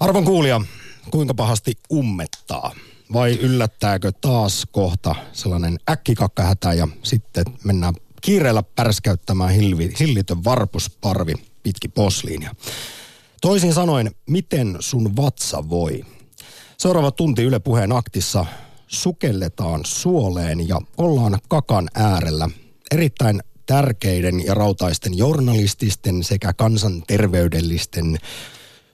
Arvon kuulija, kuinka pahasti ummettaa? Vai yllättääkö taas kohta sellainen äkkikakkahätä ja sitten mennään kiireellä pärskäyttämään hilvi, hillitön varpusparvi pitki posliinia? Toisin sanoen, miten sun vatsa voi? Seuraava tunti Yle Puheen aktissa sukelletaan suoleen ja ollaan kakan äärellä. Erittäin tärkeiden ja rautaisten journalististen sekä kansanterveydellisten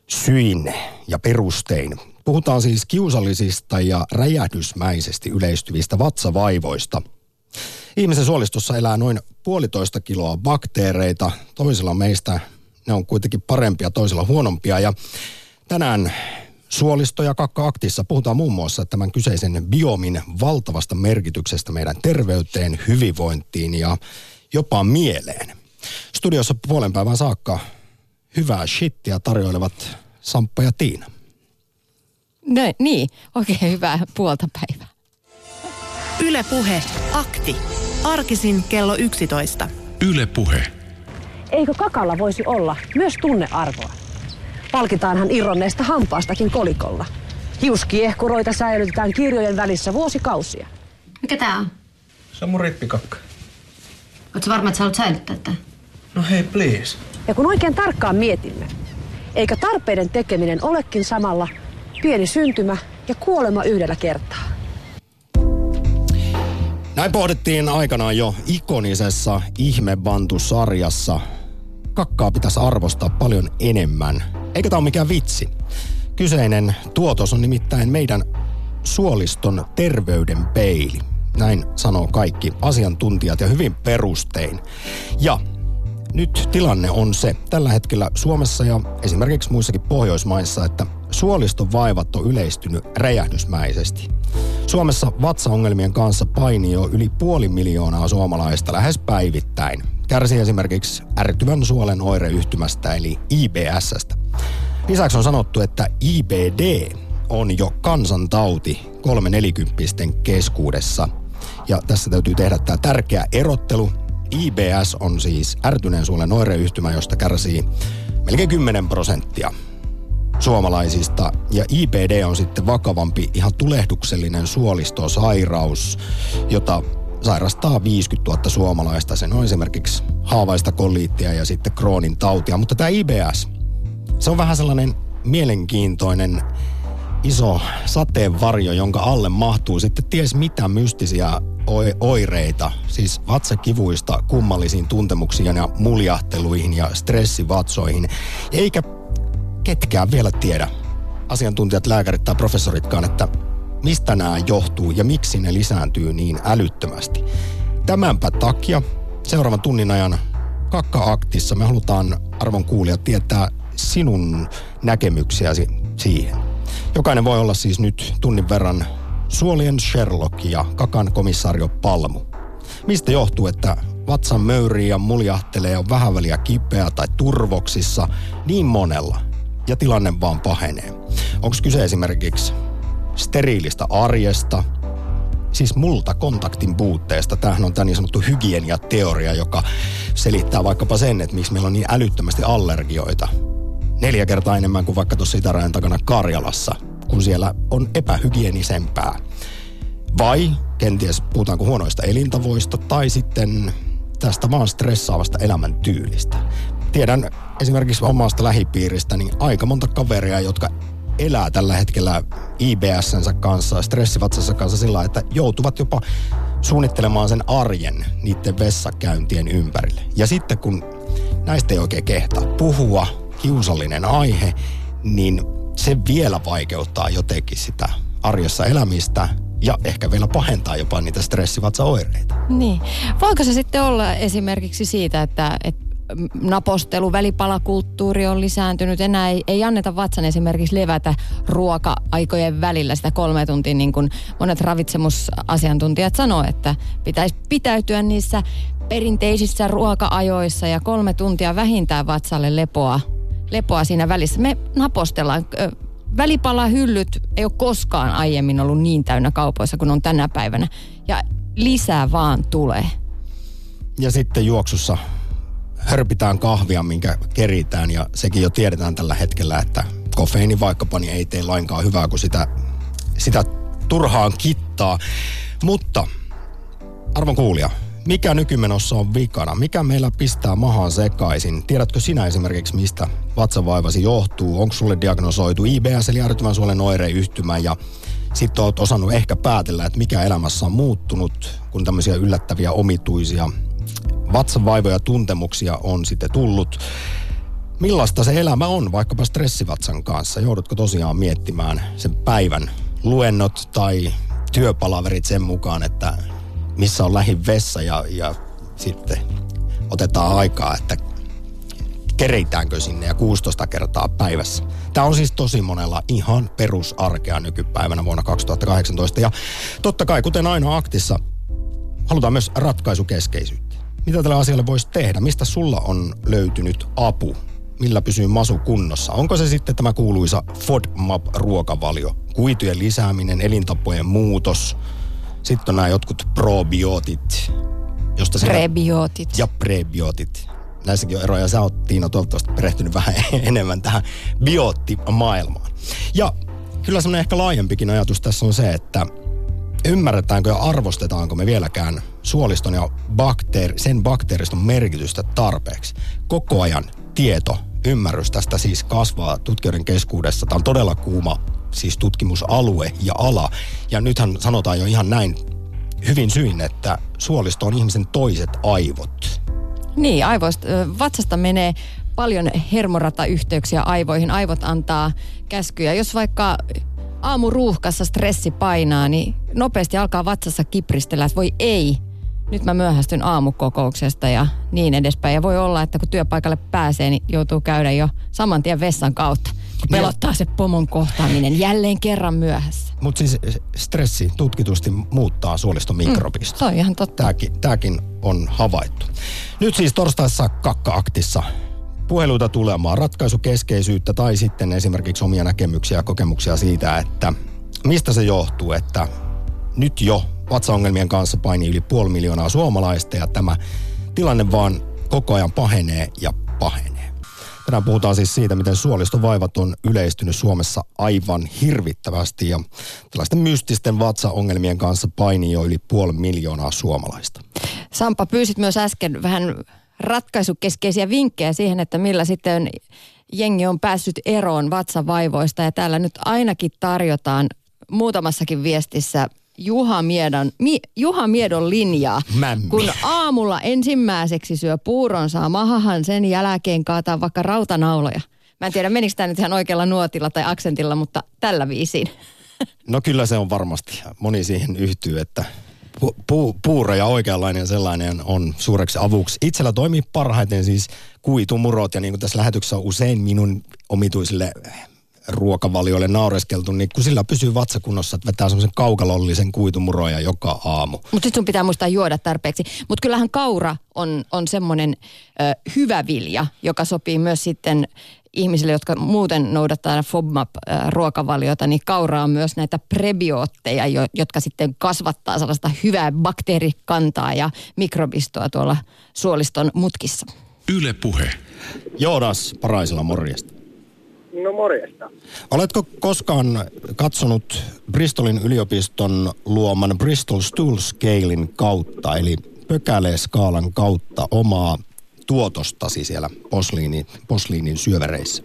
syin ja perustein. Puhutaan siis kiusallisista ja räjähdysmäisesti yleistyvistä vatsavaivoista. Ihmisen suolistossa elää noin puolitoista kiloa bakteereita. Toisilla meistä ne on kuitenkin parempia, toisilla huonompia. Ja tänään suolisto- ja kakka-aktissa puhutaan muun muassa tämän kyseisen biomin valtavasta merkityksestä meidän terveyteen, hyvinvointiin ja jopa mieleen. Studiossa puolen päivän saakka hyvää shittiä tarjoilevat Samppa ja Tiina. No, niin, oikein hyvää puolta päivää. Ylepuhe akti. Arkisin kello 11. Ylepuhe. Eikö kakalla voisi olla myös tunnearvoa? Palkitaanhan irronneesta hampaastakin kolikolla. Hiuskiehkuroita säilytetään kirjojen välissä vuosikausia. Mikä tää on? Se on mun rippikakka. Oletko varma, että sä haluat säilyttää tätä? No hei, please. Ja kun oikein tarkkaan mietimme, eikö tarpeiden tekeminen olekin samalla pieni syntymä ja kuolema yhdellä kertaa? Näin pohdittiin aikanaan jo ikonisessa Ihmebantu-sarjassa. Kakkaa pitäisi arvostaa paljon enemmän. Eikä tämä ole mikään vitsi. Kyseinen tuotos on nimittäin meidän suoliston terveyden peili. Näin sanoo kaikki asiantuntijat ja hyvin perustein. Ja nyt tilanne on se tällä hetkellä Suomessa ja esimerkiksi muissakin Pohjoismaissa, että suoliston vaivat on yleistynyt räjähdysmäisesti. Suomessa vatsaongelmien kanssa painii jo yli puoli miljoonaa suomalaista lähes päivittäin. Kärsii esimerkiksi ärtyvän suolen oireyhtymästä eli IBSstä. Lisäksi on sanottu, että IBD on jo kansantauti kolme nelikymppisten keskuudessa. Ja tässä täytyy tehdä tämä tärkeä erottelu. IBS on siis ärtyneen suolen oireyhtymä, josta kärsii melkein 10 prosenttia suomalaisista. Ja IBD on sitten vakavampi, ihan tulehduksellinen suolistosairaus, jota sairastaa 50 000 suomalaista. Sen on esimerkiksi haavaista kolliittia ja sitten Crohnin tautia. Mutta tämä IBS, se on vähän sellainen mielenkiintoinen iso sateenvarjo, jonka alle mahtuu sitten ties mitä mystisiä oireita, siis vatsakivuista kummallisiin tuntemuksiin ja muljahteluihin ja stressivatsoihin. Eikä ketkään vielä tiedä, asiantuntijat, lääkärit tai professoritkaan, että mistä nämä johtuu ja miksi ne lisääntyy niin älyttömästi. Tämänpä takia seuraavan tunnin ajan kakka-aktissa me halutaan arvon kuulia tietää sinun näkemyksiäsi siihen. Jokainen voi olla siis nyt tunnin verran suolien Sherlock ja kakan komisario Palmu. Mistä johtuu, että vatsan möyrii ja muljahtelee on vähän väliä kipeä tai turvoksissa niin monella ja tilanne vaan pahenee. Onko kyse esimerkiksi steriilistä arjesta, siis multa kontaktin puutteesta. Tämähän on tämä niin sanottu hygieniateoria, joka selittää vaikkapa sen, että miksi meillä on niin älyttömästi allergioita. Neljä kertaa enemmän kuin vaikka tuossa itärajan takana Karjalassa, kun siellä on epähygienisempää. Vai kenties puhutaanko huonoista elintavoista tai sitten tästä vaan stressaavasta elämäntyylistä. Tiedän esimerkiksi omasta lähipiiristä niin aika monta kaveria, jotka elää tällä hetkellä IBSnsä kanssa, stressivatsassa kanssa sillä että joutuvat jopa suunnittelemaan sen arjen niiden vessakäyntien ympärille. Ja sitten kun näistä ei oikein kehtaa puhua, kiusallinen aihe, niin se vielä vaikeuttaa jotenkin sitä arjessa elämistä ja ehkä vielä pahentaa jopa niitä stressivatsaoireita. Niin. Voiko se sitten olla esimerkiksi siitä, että, että napostelu, välipalakulttuuri on lisääntynyt. Enää ei, ei anneta vatsan esimerkiksi levätä ruoka-aikojen välillä sitä kolme tuntia, niin kuin monet ravitsemusasiantuntijat sanoo, että pitäisi pitäytyä niissä perinteisissä ruoka-ajoissa ja kolme tuntia vähintään vatsalle lepoa, lepoa siinä välissä. Me napostellaan. Välipalahyllyt ei ole koskaan aiemmin ollut niin täynnä kaupoissa kuin on tänä päivänä. Ja lisää vaan tulee. Ja sitten juoksussa hörpitään kahvia, minkä keritään ja sekin jo tiedetään tällä hetkellä, että kofeiini vaikkapa, niin ei tee lainkaan hyvää, kun sitä, sitä turhaan kittaa. Mutta arvon kuulija, mikä nykymenossa on vikana? Mikä meillä pistää mahaan sekaisin? Tiedätkö sinä esimerkiksi, mistä vatsavaivasi johtuu? Onko sulle diagnosoitu IBS eli äärettömän suolen oireyhtymä ja sitten olet osannut ehkä päätellä, että mikä elämässä on muuttunut, kun tämmöisiä yllättäviä omituisia vatsavaivoja tuntemuksia on sitten tullut. Millaista se elämä on vaikkapa stressivatsan kanssa? Joudutko tosiaan miettimään sen päivän luennot tai työpalaverit sen mukaan, että missä on lähin vessa ja, ja sitten otetaan aikaa, että kereitäänkö sinne ja 16 kertaa päivässä. Tämä on siis tosi monella ihan perusarkea nykypäivänä vuonna 2018. Ja totta kai, kuten aina aktissa, halutaan myös ratkaisukeskeisyyttä. Mitä tällä asialle voisi tehdä? Mistä sulla on löytynyt apu? Millä pysyy masu kunnossa? Onko se sitten tämä kuuluisa FODMAP-ruokavalio? Kuitujen lisääminen, elintapojen muutos. Sitten on nämä jotkut probiotit. Josta se Prebiotit. ja prebiotit. Näissäkin on eroja. Sä oot, Tiina, toivottavasti perehtynyt vähän enemmän tähän bioottimaailmaan. Ja kyllä semmoinen ehkä laajempikin ajatus tässä on se, että ymmärretäänkö ja arvostetaanko me vieläkään suoliston ja bakteeri, sen bakteeriston merkitystä tarpeeksi. Koko ajan tieto, ymmärrys tästä siis kasvaa tutkijoiden keskuudessa. Tämä on todella kuuma siis tutkimusalue ja ala. Ja nythän sanotaan jo ihan näin hyvin syin, että suolisto on ihmisen toiset aivot. Niin, aivoista, vatsasta menee paljon hermoratayhteyksiä aivoihin. Aivot antaa käskyjä. Jos vaikka aamuruuhkassa stressi painaa, niin nopeasti alkaa vatsassa kipristellä, että voi ei, nyt mä myöhästyn aamukokouksesta ja niin edespäin. Ja voi olla, että kun työpaikalle pääsee, niin joutuu käydä jo saman tien vessan kautta. Kun pelottaa se pomon kohtaaminen jälleen kerran myöhässä. Mutta siis stressi tutkitusti muuttaa suoliston mikrobista. Se on ihan totta. Tämäkin, tämäkin on havaittu. Nyt siis torstaissa kakka-aktissa puheluita tulemaan ratkaisukeskeisyyttä tai sitten esimerkiksi omia näkemyksiä ja kokemuksia siitä, että mistä se johtuu, että nyt jo vatsaongelmien kanssa painii yli puoli miljoonaa suomalaista ja tämä tilanne vaan koko ajan pahenee ja pahenee. Tänään puhutaan siis siitä, miten suolistovaivat on yleistynyt Suomessa aivan hirvittävästi ja tällaisten mystisten vatsaongelmien kanssa painii jo yli puoli miljoonaa suomalaista. Sampa, pyysit myös äsken vähän ratkaisukeskeisiä vinkkejä siihen, että millä sitten jengi on päässyt eroon vatsavaivoista. Ja täällä nyt ainakin tarjotaan muutamassakin viestissä Juha Miedon, Mi, Juha Miedon linjaa. Mämmi. Kun aamulla ensimmäiseksi syö puuron, saa mahahan sen jälkeen kaataa vaikka rautanauloja. Mä en tiedä, menikö tämä nyt ihan oikealla nuotilla tai aksentilla, mutta tällä viisiin. No kyllä se on varmasti. Moni siihen yhtyy, että pu, pu, puuro ja oikeanlainen sellainen on suureksi avuksi. Itsellä toimii parhaiten siis kuitumurot ja niin kuin tässä lähetyksessä on usein minun omituisille ruokavalioille naureskeltu, niin kun sillä pysyy vatsakunnossa, että vetää semmoisen kaukalollisen kuitumuroja joka aamu. Mutta sitten sun pitää muistaa juoda tarpeeksi. Mutta kyllähän kaura on, on semmoinen ö, hyvä vilja, joka sopii myös sitten ihmisille, jotka muuten noudattaa FODMAP-ruokavaliota, niin kaura on myös näitä prebiootteja, jo, jotka sitten kasvattaa sellaista hyvää bakteerikantaa ja mikrobistoa tuolla suoliston mutkissa. Yle Puhe. Joonas Paraisella morjesta. No morjesta. Oletko koskaan katsonut Bristolin yliopiston luoman Bristol Stool Scalein kautta, eli pökäleskaalan kautta omaa tuotostasi siellä posliini, posliinin syövereissä?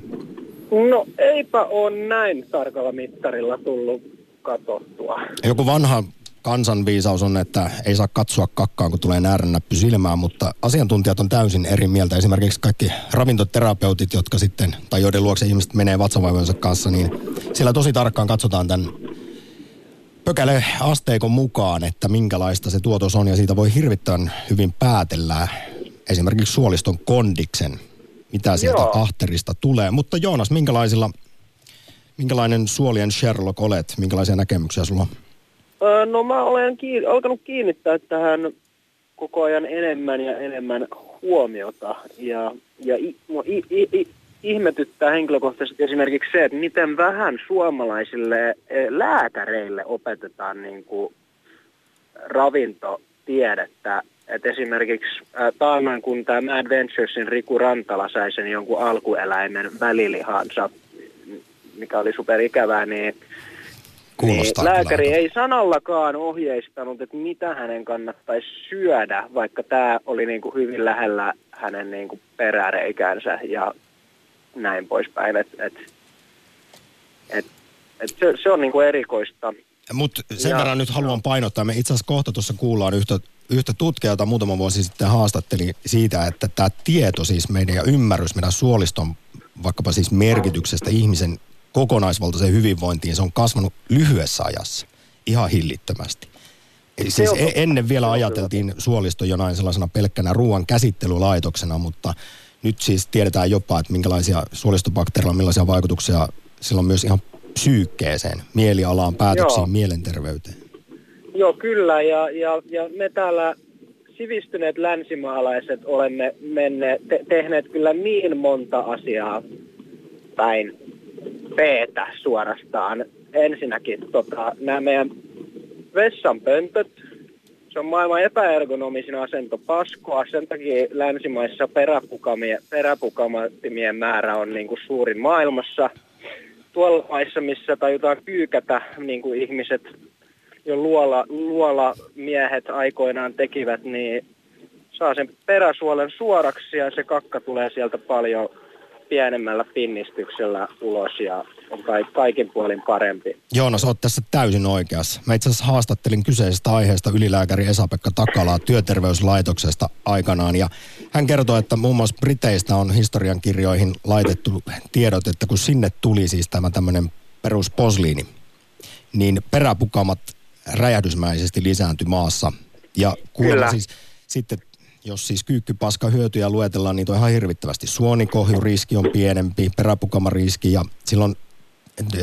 No eipä on näin tarkalla mittarilla tullut katsottua. Joku vanha kansanviisaus on, että ei saa katsoa kakkaan, kun tulee näärennäppy silmään, mutta asiantuntijat on täysin eri mieltä. Esimerkiksi kaikki ravintoterapeutit, jotka sitten, tai joiden luokse ihmiset menee vatsavaivojensa kanssa, niin siellä tosi tarkkaan katsotaan tämän pökäle asteikon mukaan, että minkälaista se tuotos on, ja siitä voi hirvittävän hyvin päätellä esimerkiksi suoliston kondiksen, mitä sieltä Joo. ahterista tulee. Mutta Joonas, minkälaisilla, minkälainen suolien Sherlock olet? Minkälaisia näkemyksiä sulla on? No mä olen kiin- alkanut kiinnittää tähän koko ajan enemmän ja enemmän huomiota. Ja, ja i- mua i- i- i- ihmetyttää henkilökohtaisesti esimerkiksi se, että miten vähän suomalaisille eh, lääkäreille opetetaan niin kuin ravintotiedettä. Et esimerkiksi taannoin, kun tämä Mad Venturesin Riku Rantala sai sen jonkun alkueläimen välilihansa mikä oli superikävää, niin Kuulostaa niin kyllä lääkäri aika- ei sanallakaan ohjeistanut, että mitä hänen kannattaisi syödä, vaikka tämä oli niin kuin hyvin lähellä hänen niin kuin peräreikänsä ja näin poispäin. Et, et, et, et se, se on niin kuin erikoista. Mutta sen Ja- verran nyt haluan painottaa, me itse asiassa kohta tuossa kuullaan yhtä, yhtä tutkijaa, jota muutama vuosi sitten haastatteli siitä, että tämä tieto siis meidän ja ymmärrys meidän suoliston vaikkapa siis merkityksestä ihmisen kokonaisvaltaiseen hyvinvointiin, se on kasvanut lyhyessä ajassa ihan hillittömästi. Eli siis on e- ennen vielä ajateltiin suolisto jonain sellaisena pelkkänä ruoan käsittelylaitoksena, mutta nyt siis tiedetään jopa, että minkälaisia suolistobakteereilla, millaisia vaikutuksia sillä on myös ihan psyykkeeseen, mielialaan, päätöksiin, Joo. mielenterveyteen. Joo, kyllä. Ja, ja, ja me täällä sivistyneet länsimaalaiset olemme menne, te, tehneet kyllä niin monta asiaa päin peetä suorastaan. Ensinnäkin tota, nämä meidän vessanpöntöt, se on maailman epäergonomisin asento paskoa. Sen takia länsimaissa peräpukamattimien määrä on niin kuin suurin maailmassa. Tuolla maissa, missä tajutaan kyykätä, niin kuin ihmiset jo luola, luola miehet aikoinaan tekivät, niin saa sen peräsuolen suoraksi ja se kakka tulee sieltä paljon pienemmällä pinnistyksellä ulos ja on kai, kaikin puolin parempi. Joonas, oot tässä täysin oikeassa. Mä itse asiassa haastattelin kyseisestä aiheesta ylilääkäri Esa-Pekka Takalaa työterveyslaitoksesta aikanaan. Ja hän kertoi, että muun muassa Briteistä on historiankirjoihin laitettu tiedot, että kun sinne tuli siis tämä tämmöinen perusposliini, niin peräpukamat räjähdysmäisesti lisääntyi maassa. Ja kuulemma Kyllä. siis sitten, jos siis kyykkypaska hyötyjä luetellaan, niin on ihan hirvittävästi. Suonikohjuriski on pienempi, peräpukamariski ja silloin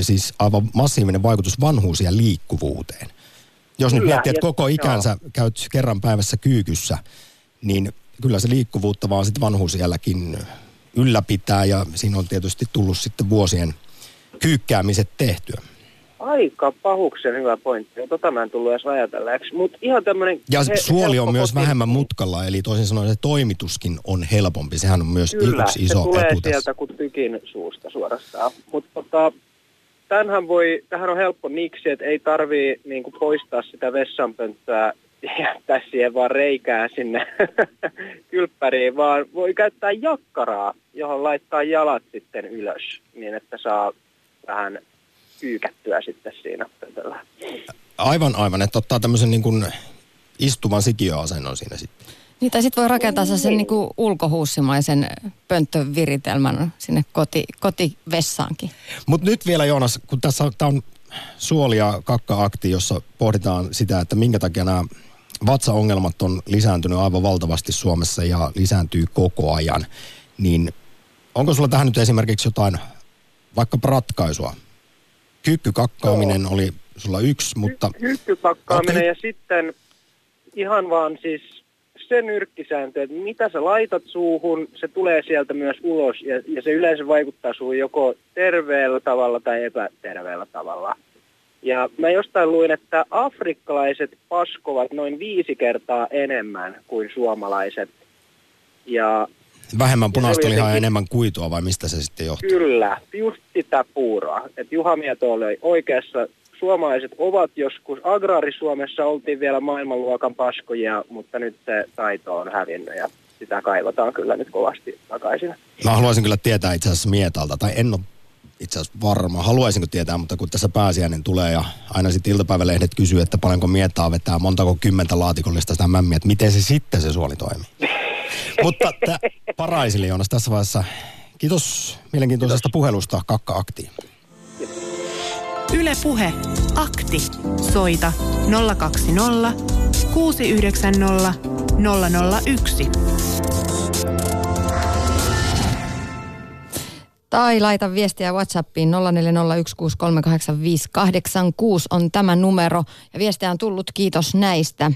siis aivan massiivinen vaikutus vanhuus- ja liikkuvuuteen. Jos nyt miettii, että koko ikänsä käyt kerran päivässä kyykyssä, niin kyllä se liikkuvuutta vaan sitten vanhuusiälläkin ylläpitää ja siinä on tietysti tullut sitten vuosien kyykkäämiset tehtyä. Aika pahuksen hyvä pointti. Ja Tota mä en tullut edes ajatelleeksi. Mutta ihan tämmöinen... Ja suoli on myös vähemmän mutkalla, eli toisin sanoen se toimituskin on helpompi. Sehän on myös Kyllä, yksi iso se tulee etu tässä. sieltä kuin tykin suusta suorastaan. Mutta tota, tämänhän voi, tähän on helppo niksi, että ei tarvii niinku poistaa sitä vessanpönttöä jättää siihen vaan reikää sinne kylppäriin, vaan voi käyttää jakkaraa, johon laittaa jalat sitten ylös, niin että saa vähän kyykättyä sitten siinä pöntöllä. Aivan, Aivan, että ottaa tämmöisen niin kuin istuvan sikiöasennon siinä sitten. Niin, tai sitten voi rakentaa sen niin kuin ulkohuussimaisen pönttöviritelmän sinne koti, kotivessaankin. Mutta nyt vielä Joonas, kun tässä on, tää on suoli- ja kakka-akti, jossa pohditaan sitä, että minkä takia nämä vatsaongelmat on lisääntynyt aivan valtavasti Suomessa ja lisääntyy koko ajan, niin onko sulla tähän nyt esimerkiksi jotain vaikkapa ratkaisua? Kyykkykakkaaminen oli sulla yksi, mutta Hykkypakkaaminen Okei. ja sitten ihan vaan siis se nyrkkisääntö, että mitä sä laitat suuhun, se tulee sieltä myös ulos ja, ja se yleensä vaikuttaa suun joko terveellä tavalla tai epäterveellä tavalla. Ja mä jostain luin, että afrikkalaiset paskovat noin viisi kertaa enemmän kuin suomalaiset. Ja vähemmän punaista lihaa ja enemmän kuitua vai mistä se sitten johtuu? Kyllä, just sitä puuroa. Et Juha Mieto oli oikeassa. Suomalaiset ovat joskus, agraarisuomessa oltiin vielä maailmanluokan paskoja, mutta nyt se taito on hävinnyt ja sitä kaivataan kyllä nyt kovasti takaisin. Mä haluaisin kyllä tietää itse asiassa Mietalta, tai en ole itse asiassa varma, haluaisinko tietää, mutta kun tässä pääsiäinen tulee ja aina sitten iltapäivälehdet kysyy, että paljonko Mietaa vetää, montako kymmentä laatikollista sitä mämmiä, että miten se sitten se suoli toimii. mutta paraisille Joonas tässä vaiheessa. Kiitos mielenkiintoisesta puhelusta Kakka Aktiin. Yle Puhe. Akti. Soita 020 690 001. Tai laita viestiä WhatsAppiin 0401638586 on tämä numero. Ja viestiä on tullut, kiitos näistä.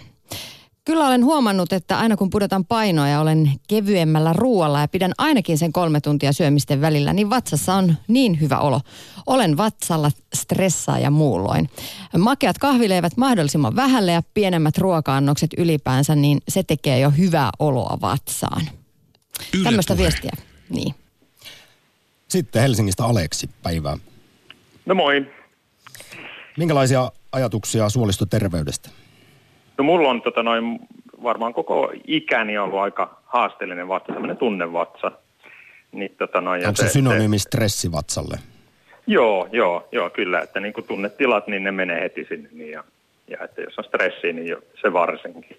Kyllä olen huomannut, että aina kun pudotan painoa ja olen kevyemmällä ruoalla ja pidän ainakin sen kolme tuntia syömisten välillä, niin vatsassa on niin hyvä olo. Olen vatsalla stressaa ja muulloin. Makeat kahvileivät mahdollisimman vähälle ja pienemmät ruoka-annokset ylipäänsä, niin se tekee jo hyvää oloa vatsaan. Yle Tämmöistä Puhe. viestiä. Niin. Sitten Helsingistä Aleksi, päivää. No moi. Minkälaisia ajatuksia suolistoterveydestä? No mulla on tota noin, varmaan koko ikäni ollut aika haasteellinen vatsa, semmoinen tunnevatsa. Niin, tota noin, Onko se synonyymi stressivatsalle? Joo, joo, joo, kyllä. Että niin kuin tunnetilat, niin ne menee heti sinne. Niin ja, ja että jos on stressiä, niin jo, se varsinkin.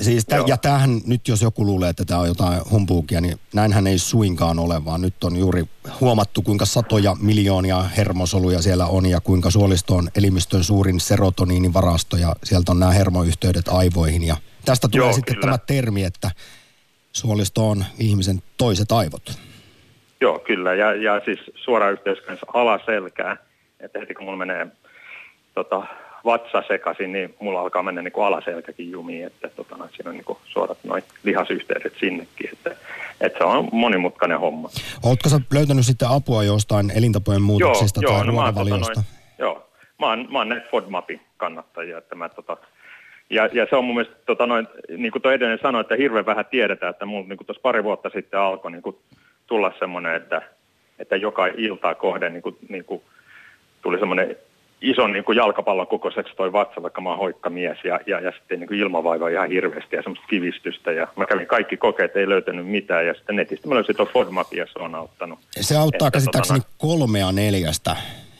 Siis tä, ja tämähän nyt, jos joku luulee, että tämä on jotain humpuukia, niin näinhän ei suinkaan ole, vaan nyt on juuri huomattu, kuinka satoja miljoonia hermosoluja siellä on ja kuinka suolisto on elimistön suurin serotoniinivarasto ja sieltä on nämä hermoyhteydet aivoihin. Ja tästä tulee Joo, sitten kyllä. tämä termi, että suolisto on ihmisen toiset aivot. Joo, kyllä. Ja, ja siis suora yhteys kanssa alaselkää. Että heti kun mulla menee tota, vatsa sekaisin, niin mulla alkaa mennä niin kuin alaselkäkin jumiin. Että tota, no, siinä on niin kuin suorat noin lihasyhteydet sinnekin. Että, että se on monimutkainen homma. Oletko sä löytänyt sitten apua jostain elintapojen muutoksista joo, tai no, mä oon, tota, ruokavaliosta? noin, joo, mä oon, mä oon näitä FODMAPin kannattajia, että mä tota, ja, ja se on mun mielestä, tota noin, niin kuin tuo edellinen sanoi, että hirveän vähän tiedetään, että mulla niin tuossa pari vuotta sitten alkoi niin kuin tulla semmoinen, että, että joka iltaa kohden niin kuin, niin kuin tuli semmoinen ison niin kuin jalkapallon kokoiseksi toi vatsa, vaikka mä oon hoikkamies ja, ja, ja sitten niin kuin ilmavaiva ihan hirveästi ja semmoista kivistystä ja mä kävin kaikki kokeet, ei löytänyt mitään ja sitten netistä mä löysin tuon FODMAPin ja se on auttanut. Se auttaa Että käsittääkseni tota kolmea neljästä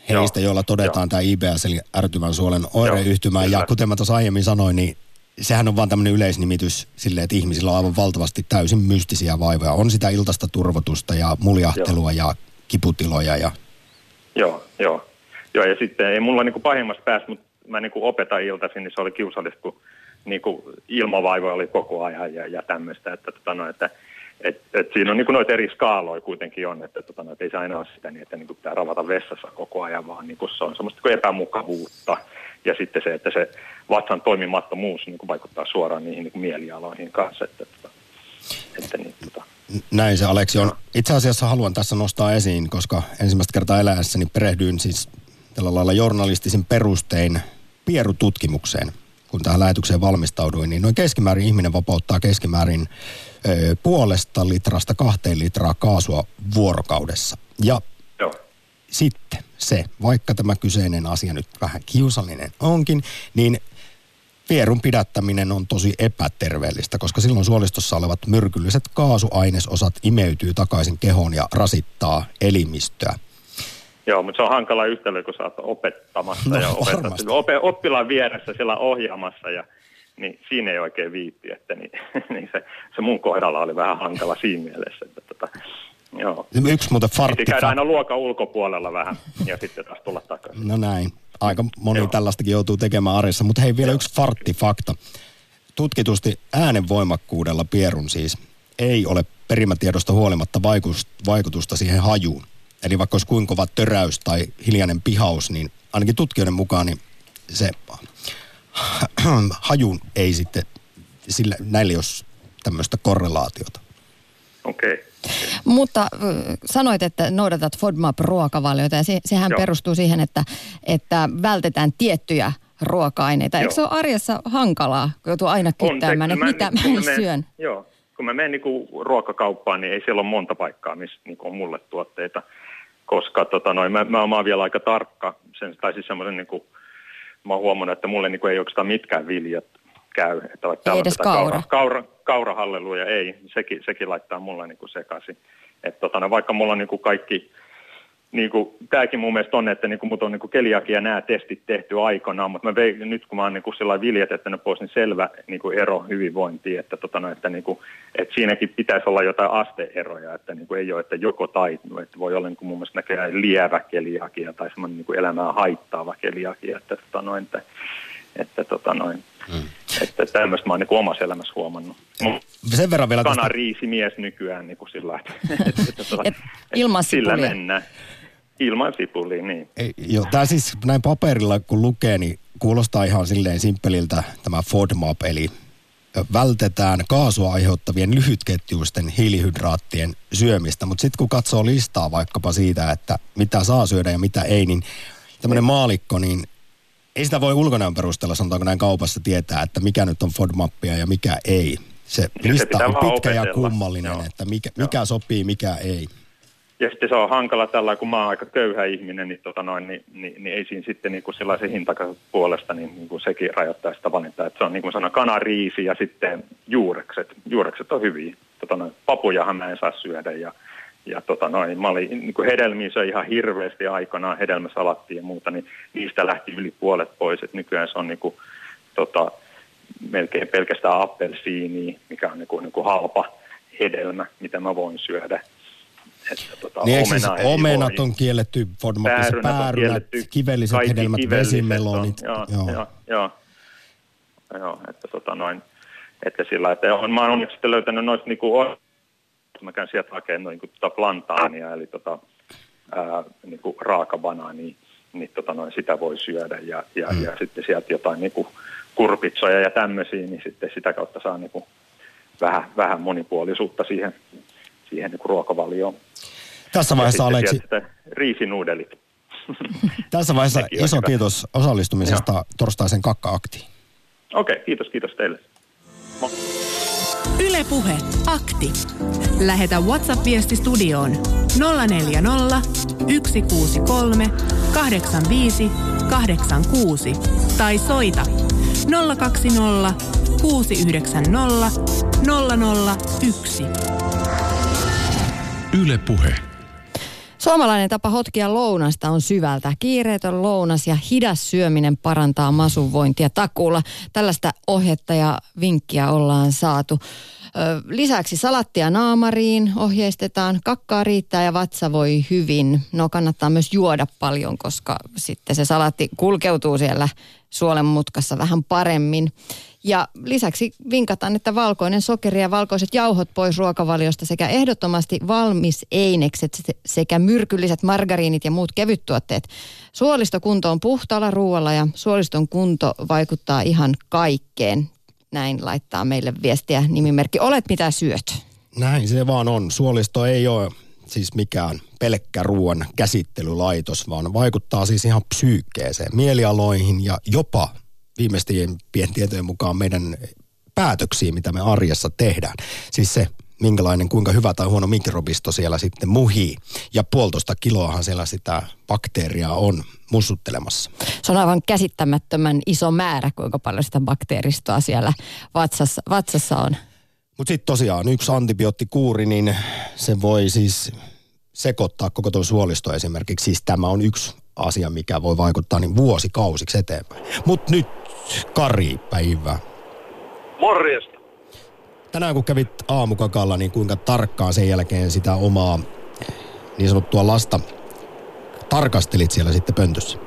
heistä, Joo, joilla todetaan joo. tämä IBS eli ärtyvän suolen oireyhtymä. Joo, Ja kuten mä tuossa aiemmin sanoin, niin sehän on vaan tämmöinen yleisnimitys sille, että ihmisillä on aivan valtavasti täysin mystisiä vaivoja. On sitä iltasta turvotusta ja muljahtelua ja kiputiloja ja Joo, joo. Joo, ja sitten ei mulla niinku pahimmassa päässä, mutta mä niinku opetan iltaisin, niin se oli kiusallista, kun niinku ilmavaivoja oli koko ajan ja, ja tämmöistä, että, tota, no, että et, et siinä on niinku noita eri skaaloja kuitenkin on, että tota, no, et ei se aina ole sitä niin, että niinku pitää ravata vessassa koko ajan, vaan niinku se on semmoista epämukavuutta. Ja sitten se, että se vatsan toimimattomuus niinku vaikuttaa suoraan niihin niinku mielialoihin kanssa. Että, tota, että niin, tota, näin se Aleksi on. Itse asiassa haluan tässä nostaa esiin, koska ensimmäistä kertaa eläessäni perehdyin siis tällä lailla journalistisin perustein pierututkimukseen. Kun tähän lähetykseen valmistauduin, niin noin keskimäärin ihminen vapauttaa keskimäärin ö, puolesta litrasta kahteen litraa kaasua vuorokaudessa. Ja joo. sitten se, vaikka tämä kyseinen asia nyt vähän kiusallinen onkin, niin Vierun pidättäminen on tosi epäterveellistä, koska silloin suolistossa olevat myrkylliset kaasuainesosat imeytyy takaisin kehoon ja rasittaa elimistöä. Joo, mutta se on hankala yhtälö, kun sä oot opettamassa No, ja opettaa, varmasti. ope, oppilaan vieressä siellä ohjaamassa ja niin siinä ei oikein viitti, että niin, niin se, se mun kohdalla oli vähän hankala siinä mielessä, että tota, joo. Yksi muuten fartti. Piti käydä aina luokan ulkopuolella vähän ja sitten taas tulla takaisin. No näin. Aika moni Joo. tällaistakin joutuu tekemään arjessa. Mutta hei, vielä yksi farttifakta. Tutkitusti äänen voimakkuudella pierun siis ei ole perimätiedosta huolimatta vaikutusta siihen hajuun. Eli vaikka olisi kuinka kova töräys tai hiljainen pihaus, niin ainakin tutkijoiden mukaan niin se hajun ei sitten, sillä, näillä ei ole tämmöistä korrelaatiota. Okei. Okay. Mutta ö, sanoit, että noudatat FODMAP-ruokavaliota ja se, sehän Joo. perustuu siihen, että, että vältetään tiettyjä ruoka-aineita. Eikö Joo. se ole arjessa hankalaa, kun joutuu aina kyttäämään, että mitä kun mä menen- syön? Joo, kun mä menen niinku ruokakauppaan, niin ei siellä ole monta paikkaa, missä niinku on mulle tuotteita. Koska tota noin, mä, mä, oon vielä aika tarkka, sen, tai siis semmoisen niinku, mä oon huomannut, että mulle niinku ei oikeastaan mitkään viljat käy. Että vaikka on edes tätä kaura. kaura, kaurahalleluja ei, sekin, sekin laittaa mulle niinku sekaisin. Että tota, no, vaikka mulla on niinku kaikki, niinku, tämäkin mun mielestä on, että niinku, mut on niinku keliakia nämä testit tehty aikanaan, mutta mä vein, nyt kun mä oon niinku sillä viljetettänyt pois, niin selvä niinku ero hyvinvointiin, että, tota, no, että, niinku, että siinäkin pitäisi olla jotain asteeroja, että niinku, ei ole, että joko tai, että voi olla niinku, mun mielestä näkee lievä keliakia tai semmoinen niinku, elämää haittaava keliakia, että, tota, no, että, että tota, noin, mm. että tämmöistä mä oon niinku, omassa elämässä huomannut. Mun Sen verran vielä tästä kanariisimies nykyään niin kuin sillä lailla, että, että, tota, Et ilman sillä mennään. Ilman sipulia, niin. Ei, Joo, tämä siis näin paperilla kun lukee, niin kuulostaa ihan silleen simppeliltä tämä FODMAP, eli vältetään kaasua aiheuttavien lyhytketjuisten hiilihydraattien syömistä. Mutta sitten kun katsoo listaa vaikkapa siitä, että mitä saa syödä ja mitä ei, niin tämmöinen maalikko, niin ei sitä voi ulkonäön perusteella, sanotaanko näin kaupassa, tietää, että mikä nyt on FODMAPia ja mikä ei. Se se lista pitää on pitkä ja opetella. kummallinen, Joo. että mikä, mikä sopii, mikä ei. Ja sitten se on hankala tällä, kun mä oon aika köyhä ihminen, niin, tota noin, niin, niin, niin ei siinä sitten niin kuin sellaisen hintapuolesta, niin, niin kuin sekin rajoittaa sitä valintaa. Että se on niin kuin sana kanariisi ja sitten juurekset. Juurekset on hyviä. Tota noin, papujahan mä en saa syödä ja, ja tota noin, mä olin niin kuin hedelmiä se ihan hirveästi aikanaan, hedelmäsalattiin ja muuta, niin niistä lähti yli puolet pois. Et nykyään se on niin kuin, tota, melkein pelkästään appelsiiniä, mikä on niin kuin, niin kuin halpa hedelmä, mitä mä voin syödä. Että, tota, niin eikö siis omenat on kielletty, Fordmapissa päärynät, kivelliset kaikki hedelmät, kivelliset vesimelonit. On, joo, joo. joo, joo. joo että, tota, noin, että sillä, että on, mä oon onneksi sitten löytänyt noista niinku, mä käyn sieltä hakemaan noin, tota plantaania, eli tota, ää, niinku raakabanaania, niin tota, noin, sitä voi syödä ja, ja, mm. ja sitten sieltä jotain niinku, kurpitsoja ja tämmöisiä, niin sitten sitä kautta saa niinku, vähän, vähän monipuolisuutta siihen, siihen niin ruokavalioon. Tässä vaiheessa Aleksi... Riisinuudelit. Tässä vaiheessa iso hyvä. kiitos osallistumisesta Joo. torstaisen kakka-aktiin. Okei, okay, kiitos, kiitos teille. Mo. Ylepuhe akti. Lähetä WhatsApp-viesti studioon 040 163 85 86 tai soita 020 690 001. Yle Puhe. Suomalainen tapa hotkia lounasta on syvältä. Kiireetön lounas ja hidas syöminen parantaa masuvointia takuulla. Tällaista ohjetta ja vinkkiä ollaan saatu. Lisäksi salattia naamariin ohjeistetaan, kakkaa riittää ja vatsa voi hyvin. No kannattaa myös juoda paljon, koska sitten se salatti kulkeutuu siellä suolen mutkassa vähän paremmin. Ja lisäksi vinkataan, että valkoinen sokeri ja valkoiset jauhot pois ruokavaliosta sekä ehdottomasti valmis einekset sekä myrkylliset margariinit ja muut kevyttuotteet. Suolistokunto on puhtaalla ruoalla ja suoliston kunto vaikuttaa ihan kaikkeen. Näin laittaa meille viestiä nimimerkki Olet mitä syöt. Näin se vaan on. Suolisto ei ole siis mikään pelkkä ruoan käsittelylaitos, vaan vaikuttaa siis ihan psyykkeeseen, mielialoihin ja jopa viimeistien tietojen mukaan meidän päätöksiin, mitä me arjessa tehdään. Siis se, minkälainen, kuinka hyvä tai huono mikrobisto siellä sitten muhii. Ja puolitoista kiloahan siellä sitä bakteeria on mussuttelemassa. Se on aivan käsittämättömän iso määrä, kuinka paljon sitä bakteeristoa siellä vatsassa, vatsassa on. Mutta sitten tosiaan yksi antibioottikuuri, niin se voi siis sekoittaa koko tuon suolisto esimerkiksi. Siis tämä on yksi asia, mikä voi vaikuttaa niin vuosikausiksi eteenpäin. Mutta nyt Kari, päivää. Morjesta. Tänään kun kävit aamukakalla, niin kuinka tarkkaan sen jälkeen sitä omaa niin sanottua lasta tarkastelit siellä sitten pöntössä?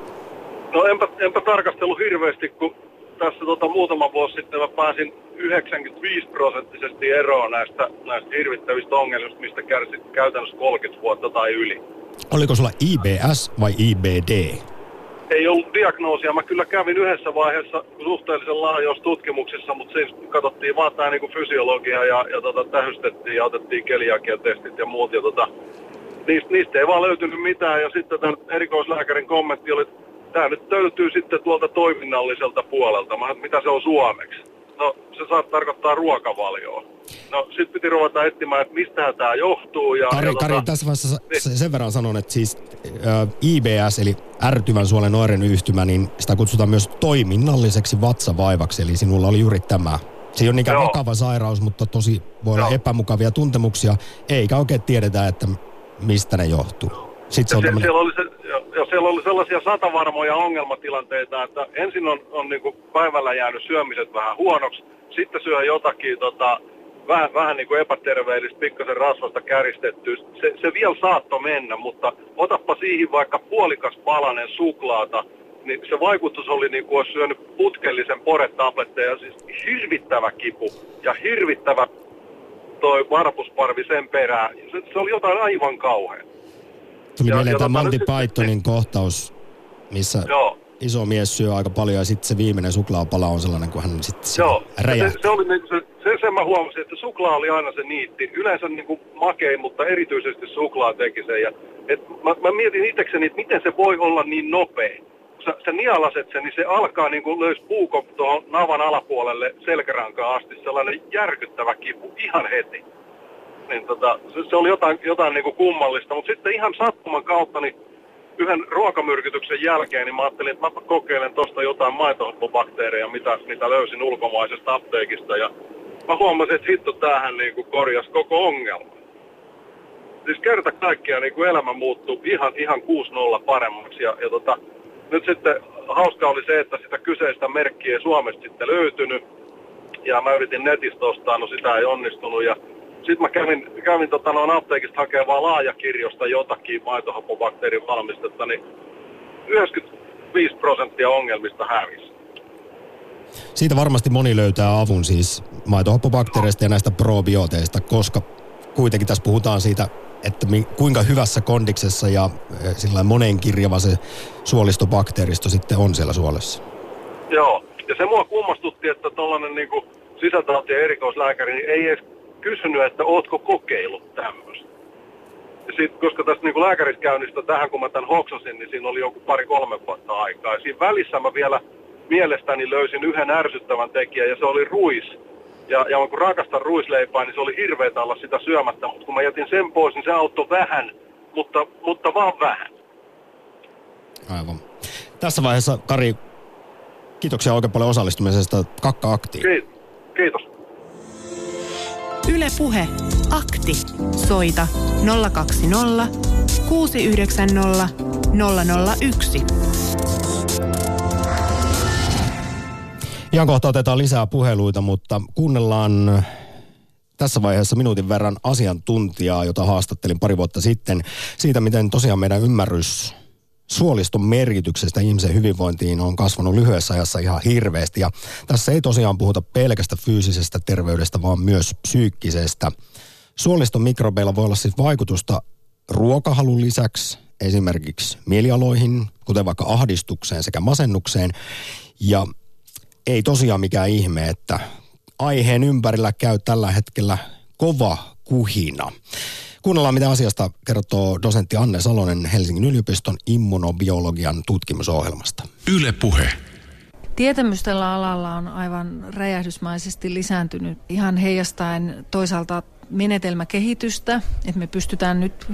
No enpä, enpä tarkastellut hirveästi, kun tässä tota, muutama vuosi sitten mä pääsin 95 prosenttisesti eroon näistä, näistä hirvittävistä ongelmista, mistä kärsit käytännössä 30 vuotta tai yli. Oliko sulla IBS vai IBD? Ei ollut diagnoosia. Mä kyllä kävin yhdessä vaiheessa suhteellisen laajoissa tutkimuksissa, mutta siis katsottiin vaan tämä niinku fysiologia ja, ja tota, tähystettiin ja otettiin keliakiatestit ja muut. Ja tota, niistä, niistä ei vaan löytynyt mitään. Ja sitten tämän erikoislääkärin kommentti oli, että tämä nyt löytyy sitten tuolta toiminnalliselta puolelta. Mä, mitä se on suomeksi? No se saa tarkoittaa ruokavalioa. No sitten piti ruveta etsimään, että mistä tämä johtuu. Ja, Kari, ja Kari tota, tässä vaiheessa niin. sen verran sanon, että siis äh, IBS eli ärtyvän suolen oireyhtymä, niin sitä kutsutaan myös toiminnalliseksi vatsavaivaksi. Eli sinulla oli juuri tämä. Se ei ole niinkään vakava sairaus, mutta tosi voi olla epämukavia tuntemuksia, eikä oikein tiedetä, että mistä ne johtuu. Sitten se on tämmönen... siellä, oli se, siellä oli sellaisia satavarmoja ongelmatilanteita, että ensin on, on niin päivällä jäänyt syömiset vähän huonoksi, sitten syö jotakin tota, vähän, vähän niin kuin epäterveellistä, pikkasen rasvasta käristettyä. Se, se vielä saatto mennä, mutta otappa siihen vaikka puolikas palanen suklaata, niin se vaikutus oli niin kuin olisi syönyt putkellisen poretabletteja, siis hirvittävä kipu ja hirvittävä toi varpusparvi sen perään. Se, se oli jotain aivan kauhean. Tuli mieleen tämä Monty Pythonin kohtaus, missä Joo. iso mies syö aika paljon ja sitten se viimeinen suklaapala on sellainen, kun hän sitten Joo. Se, se, oli niin, se, se, sen mä huomasin, että suklaa oli aina se niitti. Yleensä niin kuin makei, mutta erityisesti suklaa teki sen. Ja, et mä, mä mietin itsekseni, että miten se voi olla niin nopea. Kun sä, sä nialaset sen, niin se alkaa niin kuin löys puukon tuohon navan alapuolelle selkärankaan asti. Sellainen järkyttävä kipu ihan heti. Niin tota, se, se, oli jotain, jotain niin kuin kummallista. Mutta sitten ihan sattuman kautta, niin yhden ruokamyrkytyksen jälkeen, niin mä ajattelin, että mä kokeilen tuosta jotain maitohappobakteereja, mitä, mitä löysin ulkomaisesta apteekista. Ja mä huomasin, että hitto tämähän niin kuin korjasi koko ongelma. Siis kerta kaikkiaan niin elämä muuttui ihan, ihan 6-0 paremmaksi. Ja, ja tota, nyt sitten hauska oli se, että sitä kyseistä merkkiä ei Suomesta sitten löytynyt. Ja mä yritin netistä ostaa, no sitä ei onnistunut. Ja sitten mä kävin, kävin tota, noin apteekista hakemaan laajakirjosta jotakin maitohapobakteerin valmistetta, niin 95 prosenttia ongelmista hävisi. Siitä varmasti moni löytää avun siis maitohappobakteereista ja näistä probioteista, koska kuitenkin tässä puhutaan siitä, että kuinka hyvässä kondiksessa ja eh, sillä monenkirjava se suolistobakteeristo sitten on siellä suolessa. Joo, ja se mua kummastutti, että tuollainen niin ja erikoislääkäri niin ei edes kysynyt, että ootko kokeillut tämmöistä. Ja sit, koska tästä niin lääkäriskäynnistä tähän, kun mä tämän hoksasin, niin siinä oli joku pari-kolme vuotta aikaa. Ja siinä välissä mä vielä mielestäni löysin yhden ärsyttävän tekijän, ja se oli ruis. Ja, ja kun rakastan ruisleipää, niin se oli hirveetä olla sitä syömättä, mutta kun mä jätin sen pois, niin se auttoi vähän, mutta, mutta vaan vähän. Aivan. Tässä vaiheessa, Kari, kiitoksia oikein paljon osallistumisesta. Kakka aktiin. Kiitos. Yle Puhe. Akti. Soita 020 690 001. Ihan kohta otetaan lisää puheluita, mutta kuunnellaan tässä vaiheessa minuutin verran asiantuntijaa, jota haastattelin pari vuotta sitten, siitä miten tosiaan meidän ymmärrys suoliston merkityksestä ihmisen hyvinvointiin on kasvanut lyhyessä ajassa ihan hirveästi. Ja tässä ei tosiaan puhuta pelkästä fyysisestä terveydestä, vaan myös psyykkisestä. Suoliston mikrobeilla voi olla siis vaikutusta ruokahalun lisäksi esimerkiksi mielialoihin, kuten vaikka ahdistukseen sekä masennukseen. Ja ei tosiaan mikään ihme, että aiheen ympärillä käy tällä hetkellä kova kuhina. Kuunnellaan, mitä asiasta kertoo dosentti Anne Salonen Helsingin yliopiston immunobiologian tutkimusohjelmasta. Yle Puhe. Tietämys tällä alalla on aivan räjähdysmaisesti lisääntynyt ihan heijastaen toisaalta menetelmäkehitystä, että me pystytään nyt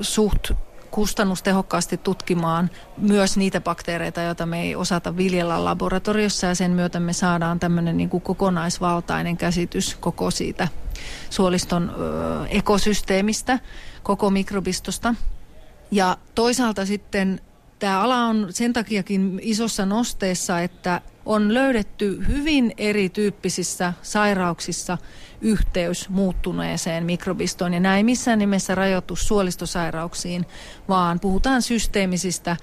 suht kustannustehokkaasti tutkimaan myös niitä bakteereita, joita me ei osata viljellä laboratoriossa ja sen myötä me saadaan tämmöinen niin kuin kokonaisvaltainen käsitys koko siitä suoliston ekosysteemistä, koko mikrobistosta. Ja toisaalta sitten tämä ala on sen takiakin isossa nosteessa, että on löydetty hyvin erityyppisissä sairauksissa yhteys muuttuneeseen mikrobistoon. Ja näin missään nimessä rajoitu suolistosairauksiin, vaan puhutaan systeemisistä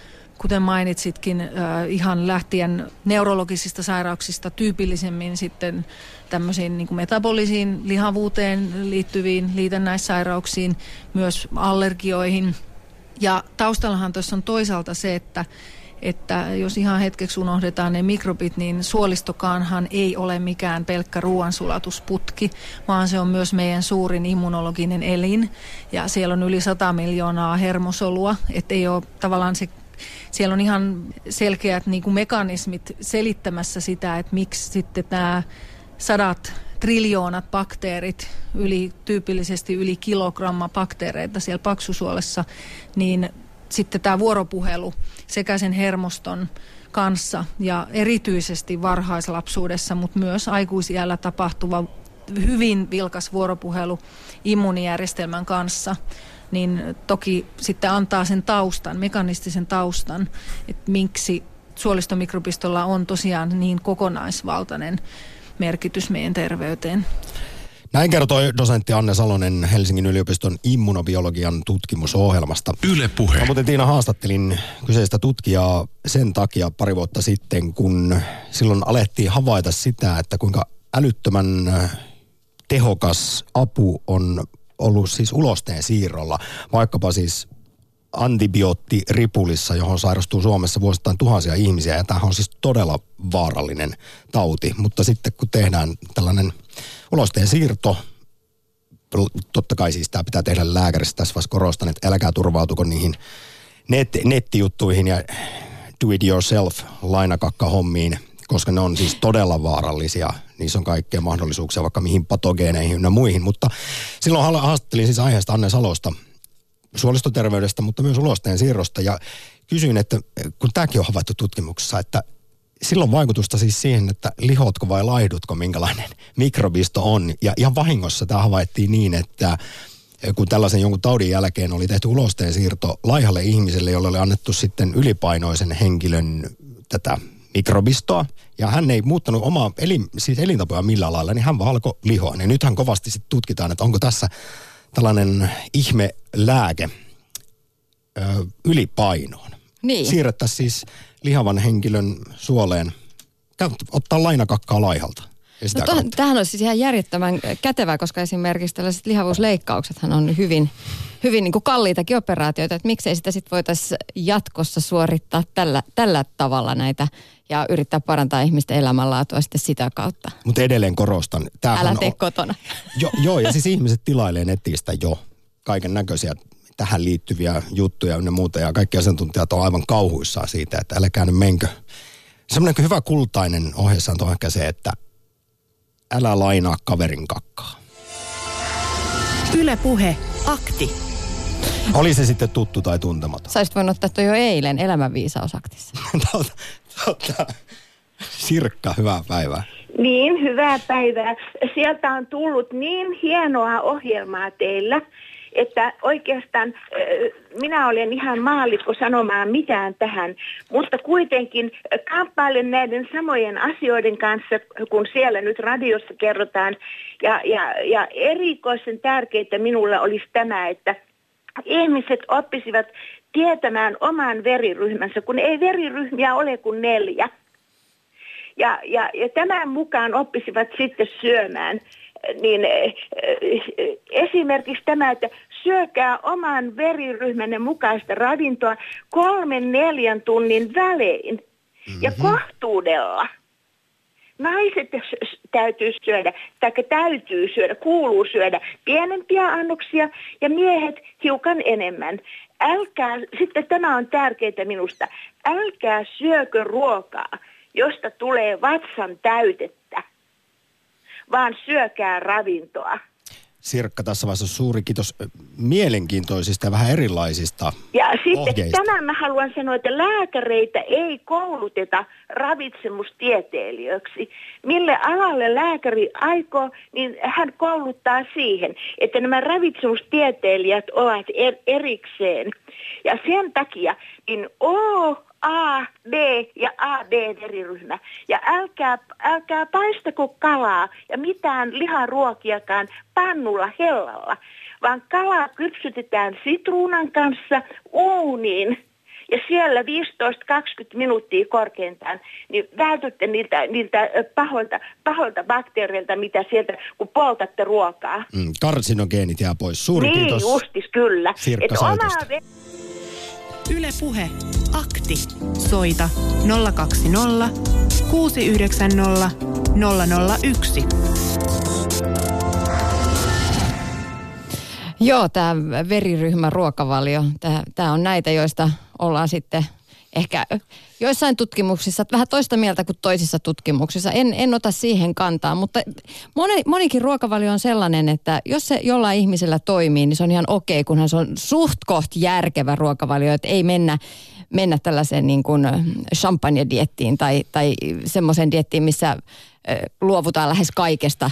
kuten mainitsitkin, ihan lähtien neurologisista sairauksista tyypillisemmin sitten tämmöisiin niin kuin metabolisiin lihavuuteen liittyviin liitännäissairauksiin, myös allergioihin. Ja taustallahan tuossa on toisaalta se, että että jos ihan hetkeksi unohdetaan ne mikrobit, niin suolistokaanhan ei ole mikään pelkkä ruoansulatusputki, vaan se on myös meidän suurin immunologinen elin. Ja siellä on yli 100 miljoonaa hermosolua, että ei ole tavallaan se siellä on ihan selkeät niin kuin mekanismit selittämässä sitä, että miksi sitten tämä sadat triljoonat bakteerit, yli, tyypillisesti yli kilogramma bakteereita siellä paksusuolessa, niin sitten tämä vuoropuhelu sekä sen hermoston kanssa ja erityisesti varhaislapsuudessa, mutta myös aikuisiällä tapahtuva hyvin vilkas vuoropuhelu immuunijärjestelmän kanssa, niin toki sitten antaa sen taustan, mekanistisen taustan, että miksi suolistomikrobistolla on tosiaan niin kokonaisvaltainen merkitys meidän terveyteen. Näin kertoi dosentti Anne Salonen Helsingin yliopiston immunobiologian tutkimusohjelmasta. Yle Puhe. Mä muuten Tiina haastattelin kyseistä tutkijaa sen takia pari vuotta sitten, kun silloin alettiin havaita sitä, että kuinka älyttömän tehokas apu on ollut siis ulosteen siirrolla, vaikkapa siis antibioottiripulissa, johon sairastuu Suomessa vuosittain tuhansia ihmisiä. Ja tämä on siis todella vaarallinen tauti. Mutta sitten kun tehdään tällainen ulosteen siirto, totta kai siis tämä pitää tehdä lääkärissä. Tässä vaiheessa korostan, että älkää turvautuko niihin net, nettijuttuihin ja do it yourself lainakakka hommiin. Koska ne on siis todella vaarallisia. Niissä on kaikkea mahdollisuuksia vaikka mihin patogeeneihin ja muihin. Mutta silloin haastattelin siis aiheesta Anne Salosta, suolistoterveydestä, mutta myös ulosteen siirrosta. Ja kysyin, että kun tämäkin on havaittu tutkimuksessa, että silloin vaikutusta siis siihen, että lihotko vai laihdutko, minkälainen mikrobisto on. Ja ihan vahingossa tämä havaittiin niin, että kun tällaisen jonkun taudin jälkeen oli tehty ulosteen siirto laihalle ihmiselle, jolle oli annettu sitten ylipainoisen henkilön tätä mikrobistoa, ja hän ei muuttanut omaa elin, siis elintapoja millään lailla, niin hän vaan alkoi lihoa. Ja nythän kovasti sitten tutkitaan, että onko tässä tällainen ihme lääke ö, ylipainoon. Niin. Siirrettäisiin siis lihavan henkilön suoleen, ottaa lainakakkaa laihalta. No kautta. tämähän on siis ihan järjettömän kätevä, koska esimerkiksi tällaiset lihavuusleikkauksethan on hyvin, hyvin niin kuin kalliitakin operaatioita, että miksei sitä sitten voitaisiin jatkossa suorittaa tällä, tällä tavalla näitä ja yrittää parantaa ihmisten elämänlaatua sitten sitä kautta. Mutta edelleen korostan. tämähän Älä tee on- kotona. Jo, joo, ja siis ihmiset tilailee netistä jo kaiken näköisiä tähän liittyviä juttuja ja muuta. Ja kaikki asiantuntijat on aivan kauhuissaan siitä, että älkää nyt menkö. Semmoinen hyvä kultainen ohjeessaan on ehkä se, että älä lainaa kaverin kakkaa. Yle Puhe, akti. Oli se sitten tuttu tai tuntematon. Saisit voinut ottaa tuon jo eilen elämänviisausaktissa. Tota, tota, Sirkka, hyvää päivää. Niin, hyvää päivää. Sieltä on tullut niin hienoa ohjelmaa teillä, että oikeastaan äh, minä olen ihan maallikko sanomaan mitään tähän, mutta kuitenkin äh, kamppailen näiden samojen asioiden kanssa, kun siellä nyt radiossa kerrotaan. Ja, ja, ja erikoisen tärkeää minulla olisi tämä, että ihmiset oppisivat tietämään oman veriryhmänsä, kun ei veriryhmiä ole kuin neljä. Ja, ja, ja tämän mukaan oppisivat sitten syömään. Niin eh, eh, esimerkiksi tämä, että syökää oman veriryhmänne mukaista ravintoa kolmen neljän tunnin välein ja kohtuudella. Naiset täytyy syödä, tai täytyy syödä, kuuluu syödä pienempiä annoksia ja miehet hiukan enemmän. Älkää, sitten tämä on tärkeää minusta, älkää syökö ruokaa, josta tulee vatsan täytettä, vaan syökää ravintoa. Sirkka, tässä vaiheessa suuri kiitos mielenkiintoisista ja vähän erilaisista Ja sitten ohjeista. tämän mä haluan sanoa, että lääkäreitä ei kouluteta ravitsemustieteilijöiksi. Mille alalle lääkäri aikoo, niin hän kouluttaa siihen, että nämä ravitsemustieteilijät ovat er- erikseen. Ja sen takia niin O, A, B ja AB-veriryhmä. Ja älkää, älkää paistako kalaa ja mitään liharuokiakaan pannulla hellalla, vaan kalaa kypsytetään sitruunan kanssa uuniin. Ja siellä 15-20 minuuttia korkeintaan, niin vältytte niiltä, niiltä pahoilta, pahoilta bakteereilta, mitä sieltä, kun poltatte ruokaa. Mm, karsinogeenit jää pois. Suuri niin kiitos. justis, kyllä. Sirkka Yle Puhe, akti. Soita 020 690 001. Joo, tämä veriryhmä ruokavalio, tämä on näitä, joista ollaan sitten ehkä joissain tutkimuksissa vähän toista mieltä kuin toisissa tutkimuksissa. En, en ota siihen kantaa, mutta moni, monikin ruokavalio on sellainen, että jos se jollain ihmisellä toimii, niin se on ihan okei, kunhan se on suht koht järkevä ruokavalio, että ei mennä, mennä tällaiseen niin kuin champagne-diettiin tai, tai semmoiseen diettiin, missä luovutaan lähes kaikesta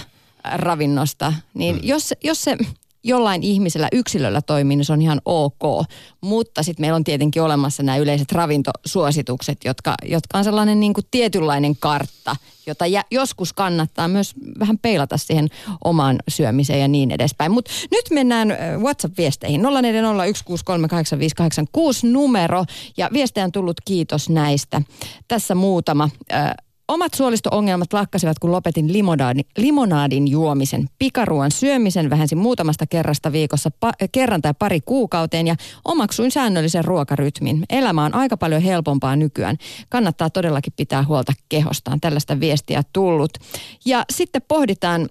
ravinnosta. Niin jos, jos se jollain ihmisellä yksilöllä toimii, niin se on ihan ok. Mutta sitten meillä on tietenkin olemassa nämä yleiset ravintosuositukset, jotka, jotka on sellainen niin kuin tietynlainen kartta, jota jä, joskus kannattaa myös vähän peilata siihen omaan syömiseen ja niin edespäin. Mutta nyt mennään WhatsApp-viesteihin. 0401638586 numero ja viestejä on tullut kiitos näistä. Tässä muutama. Ö, Omat suolisto-ongelmat lakkasivat, kun lopetin limonaadin, limonaadin juomisen. Pikaruoan syömisen vähensin muutamasta kerrasta viikossa pa- kerran tai pari kuukauteen ja omaksuin säännöllisen ruokarytmin. Elämä on aika paljon helpompaa nykyään. Kannattaa todellakin pitää huolta kehostaan. Tällaista viestiä tullut. Ja sitten pohditaan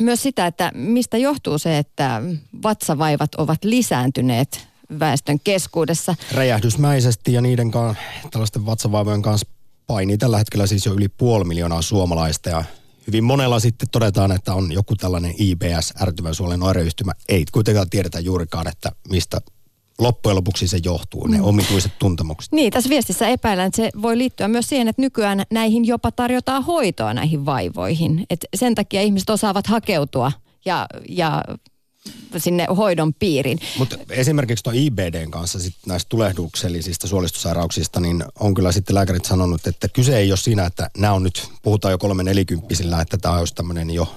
myös sitä, että mistä johtuu se, että vatsavaivat ovat lisääntyneet väestön keskuudessa. Räjähdysmäisesti ja niiden kanssa, tällaisten vatsavaivojen kanssa painii tällä hetkellä siis jo yli puoli miljoonaa suomalaista ja hyvin monella sitten todetaan, että on joku tällainen IBS, ärtyvän suolen oireyhtymä. Ei kuitenkaan tiedetä juurikaan, että mistä loppujen lopuksi se johtuu, ne Mm. omituiset tuntemukset. Niin, tässä viestissä epäillään, että se voi liittyä myös siihen, että nykyään näihin jopa tarjotaan hoitoa näihin vaivoihin. Et sen takia ihmiset osaavat hakeutua ja, ja sinne hoidon piiriin. Mutta esimerkiksi tuon IBDn kanssa sit näistä tulehduksellisista suolistussairauksista, niin on kyllä sitten lääkärit sanonut, että kyse ei ole siinä, että nämä on nyt, puhutaan jo kolme nelikymppisillä, että tämä olisi tämmöinen jo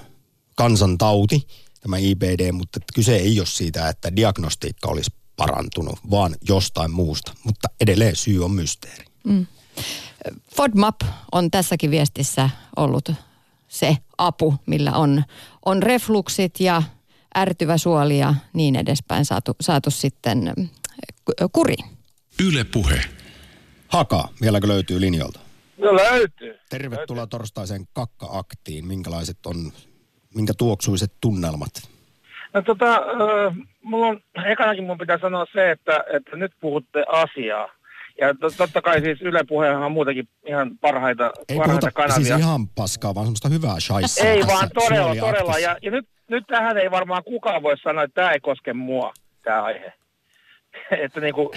kansantauti, tämä IBD, mutta kyse ei ole siitä, että diagnostiikka olisi parantunut, vaan jostain muusta. Mutta edelleen syy on mysteeri. Mm. FODMAP on tässäkin viestissä ollut se apu, millä on, on refluksit ja ärtyvä suoli ja niin edespäin saatu, saatu sitten mm, ku- kuriin. Yle Puhe. Haka, vieläkö löytyy linjolta? No löytyy. Tervetuloa torstaiseen kakka-aktiin. Minkälaiset on, minkä tuoksuiset tunnelmat? No tota, äh, mulla on, ekanakin mun pitää sanoa se, että, että nyt puhutte asiaa. Ja to, totta kai siis Yle Puheenhan on muutenkin ihan parhaita, Ei parhaita puhuta siis kanavia. ihan paskaa, vaan semmoista hyvää shaissaa. ei vaan todella, todella. Ja, ja nyt, nyt tähän ei varmaan kukaan voi sanoa, että tämä ei koske mua, tämä aihe. että niinku,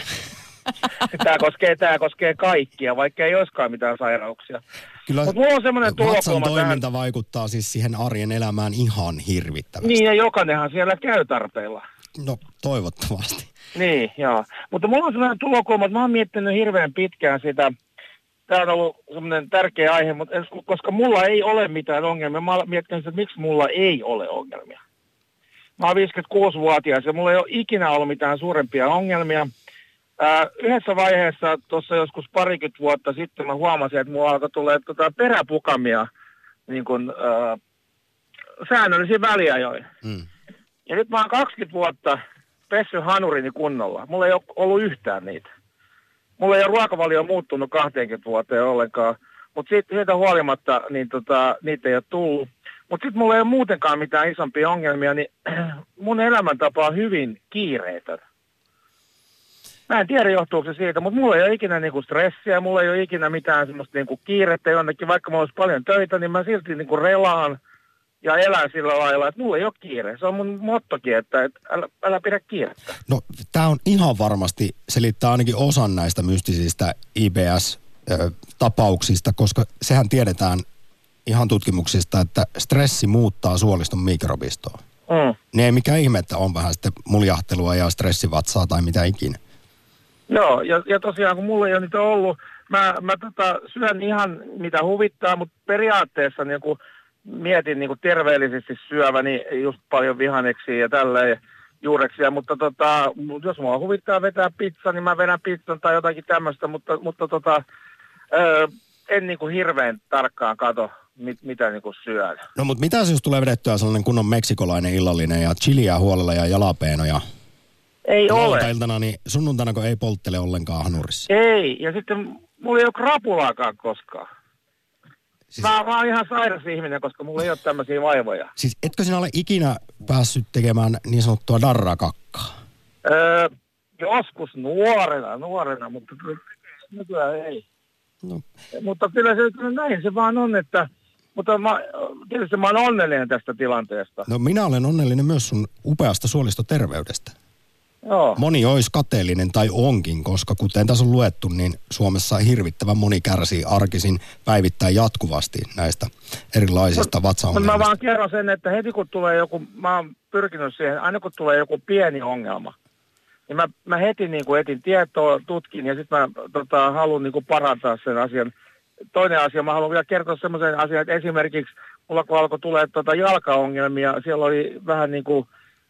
tämä koskee, tämä koskee kaikkia, vaikka ei olisikaan mitään sairauksia. Kyllä Mutta mulla on semmoinen vatsan tulokulma tähän. toiminta vaikuttaa siis siihen arjen elämään ihan hirvittävästi. Niin, ja jokainenhan siellä käy tarpeilla. No toivottavasti. Niin, joo. Mutta mulla on sellainen tulokulma, että mä oon miettinyt hirveän pitkään sitä. Tämä on ollut semmoinen tärkeä aihe, mutta koska mulla ei ole mitään ongelmia, mä miettinyt, sitä, että miksi mulla ei ole ongelmia. Mä oon 56-vuotias ja mulla ei ole ikinä ollut mitään suurempia ongelmia. Ää, yhdessä vaiheessa tuossa joskus parikymmentä vuotta sitten mä huomasin, että mulla alkoi tulla tota peräpukamia niin kun, ää, säännöllisin väliajoin. Mm. Ja nyt mä oon 20 vuotta pessy hanurini kunnolla. Mulla ei ole ollut yhtään niitä. Mulla ei ole ruokavalio muuttunut 20 vuoteen ollenkaan. Mutta siitä huolimatta niin tota, niitä ei ole tullut. Mutta sitten mulla ei ole muutenkaan mitään isompia ongelmia, niin mun elämäntapa on hyvin kiireetön. Mä en tiedä johtuuko se siitä, mutta mulla ei ole ikinä niinku stressiä, mulla ei ole ikinä mitään semmoista niinku kiirettä jonnekin, vaikka mulla olisi paljon töitä, niin mä silti niinku relaan ja elän sillä lailla, että mulla ei ole kiire. Se on mun mottokin, että, että älä, älä pidä kiirettä. No tämä on ihan varmasti, selittää ainakin osan näistä mystisistä IBS-tapauksista, koska sehän tiedetään ihan tutkimuksista, että stressi muuttaa suoliston mikrobistoa. Mm. Ne ei mikään ihme, että on vähän sitten muljahtelua ja stressivatsaa tai mitä ikinä. Joo, ja, ja tosiaan kun mulla ei ole niitä ollut, mä, mä tota, syön ihan mitä huvittaa, mutta periaatteessa niin kun mietin niin kun terveellisesti syöväni just paljon vihanneksia ja tälleen juureksia, mutta tota, jos mua huvittaa vetää pizza, niin mä vedän pizzan tai jotakin tämmöistä, mutta, mutta tota, ö, en niin kuin hirveän tarkkaan kato, mit, mitä niin kuin syön. No mutta mitä jos tulee vedettyä sellainen kunnon meksikolainen illallinen ja chiliä huolella ja jalapeenoja? Ei ole. Lauantai-iltana, niin sunnuntaina kun ei polttele ollenkaan hanurissa. Ei, ja sitten mulla ei ole krapulaakaan koskaan. Siis... Mä, mä oon ihan sairas ihminen, koska mulla ei ole tämmöisiä vaivoja. Siis etkö sinä ole ikinä päässyt tekemään niin sanottua darrakakkaa? Öö, joskus nuorena, nuorena, mutta nykyään ei. No. Mutta kyllä se kyllä näin se vaan on, että mutta mä, tietysti mä oon onnellinen tästä tilanteesta. No minä olen onnellinen myös sun upeasta suolistoterveydestä. Joo. Moni olisi kateellinen tai onkin, koska kuten tässä on luettu, niin Suomessa hirvittävän moni kärsii arkisin päivittäin jatkuvasti näistä erilaisista Mutta mä vatsaongelmista. vaan kerron sen, että heti kun tulee joku, mä oon pyrkinyt siihen, aina kun tulee joku pieni ongelma, niin mä, mä heti niin kuin etin tietoa, tutkin ja sitten mä tota, haluan niin kuin parantaa sen asian. Toinen asia, mä haluan vielä kertoa semmoisen asian, että esimerkiksi mulla kun alkoi tulee tota jalkaongelmia, siellä oli vähän niin kuin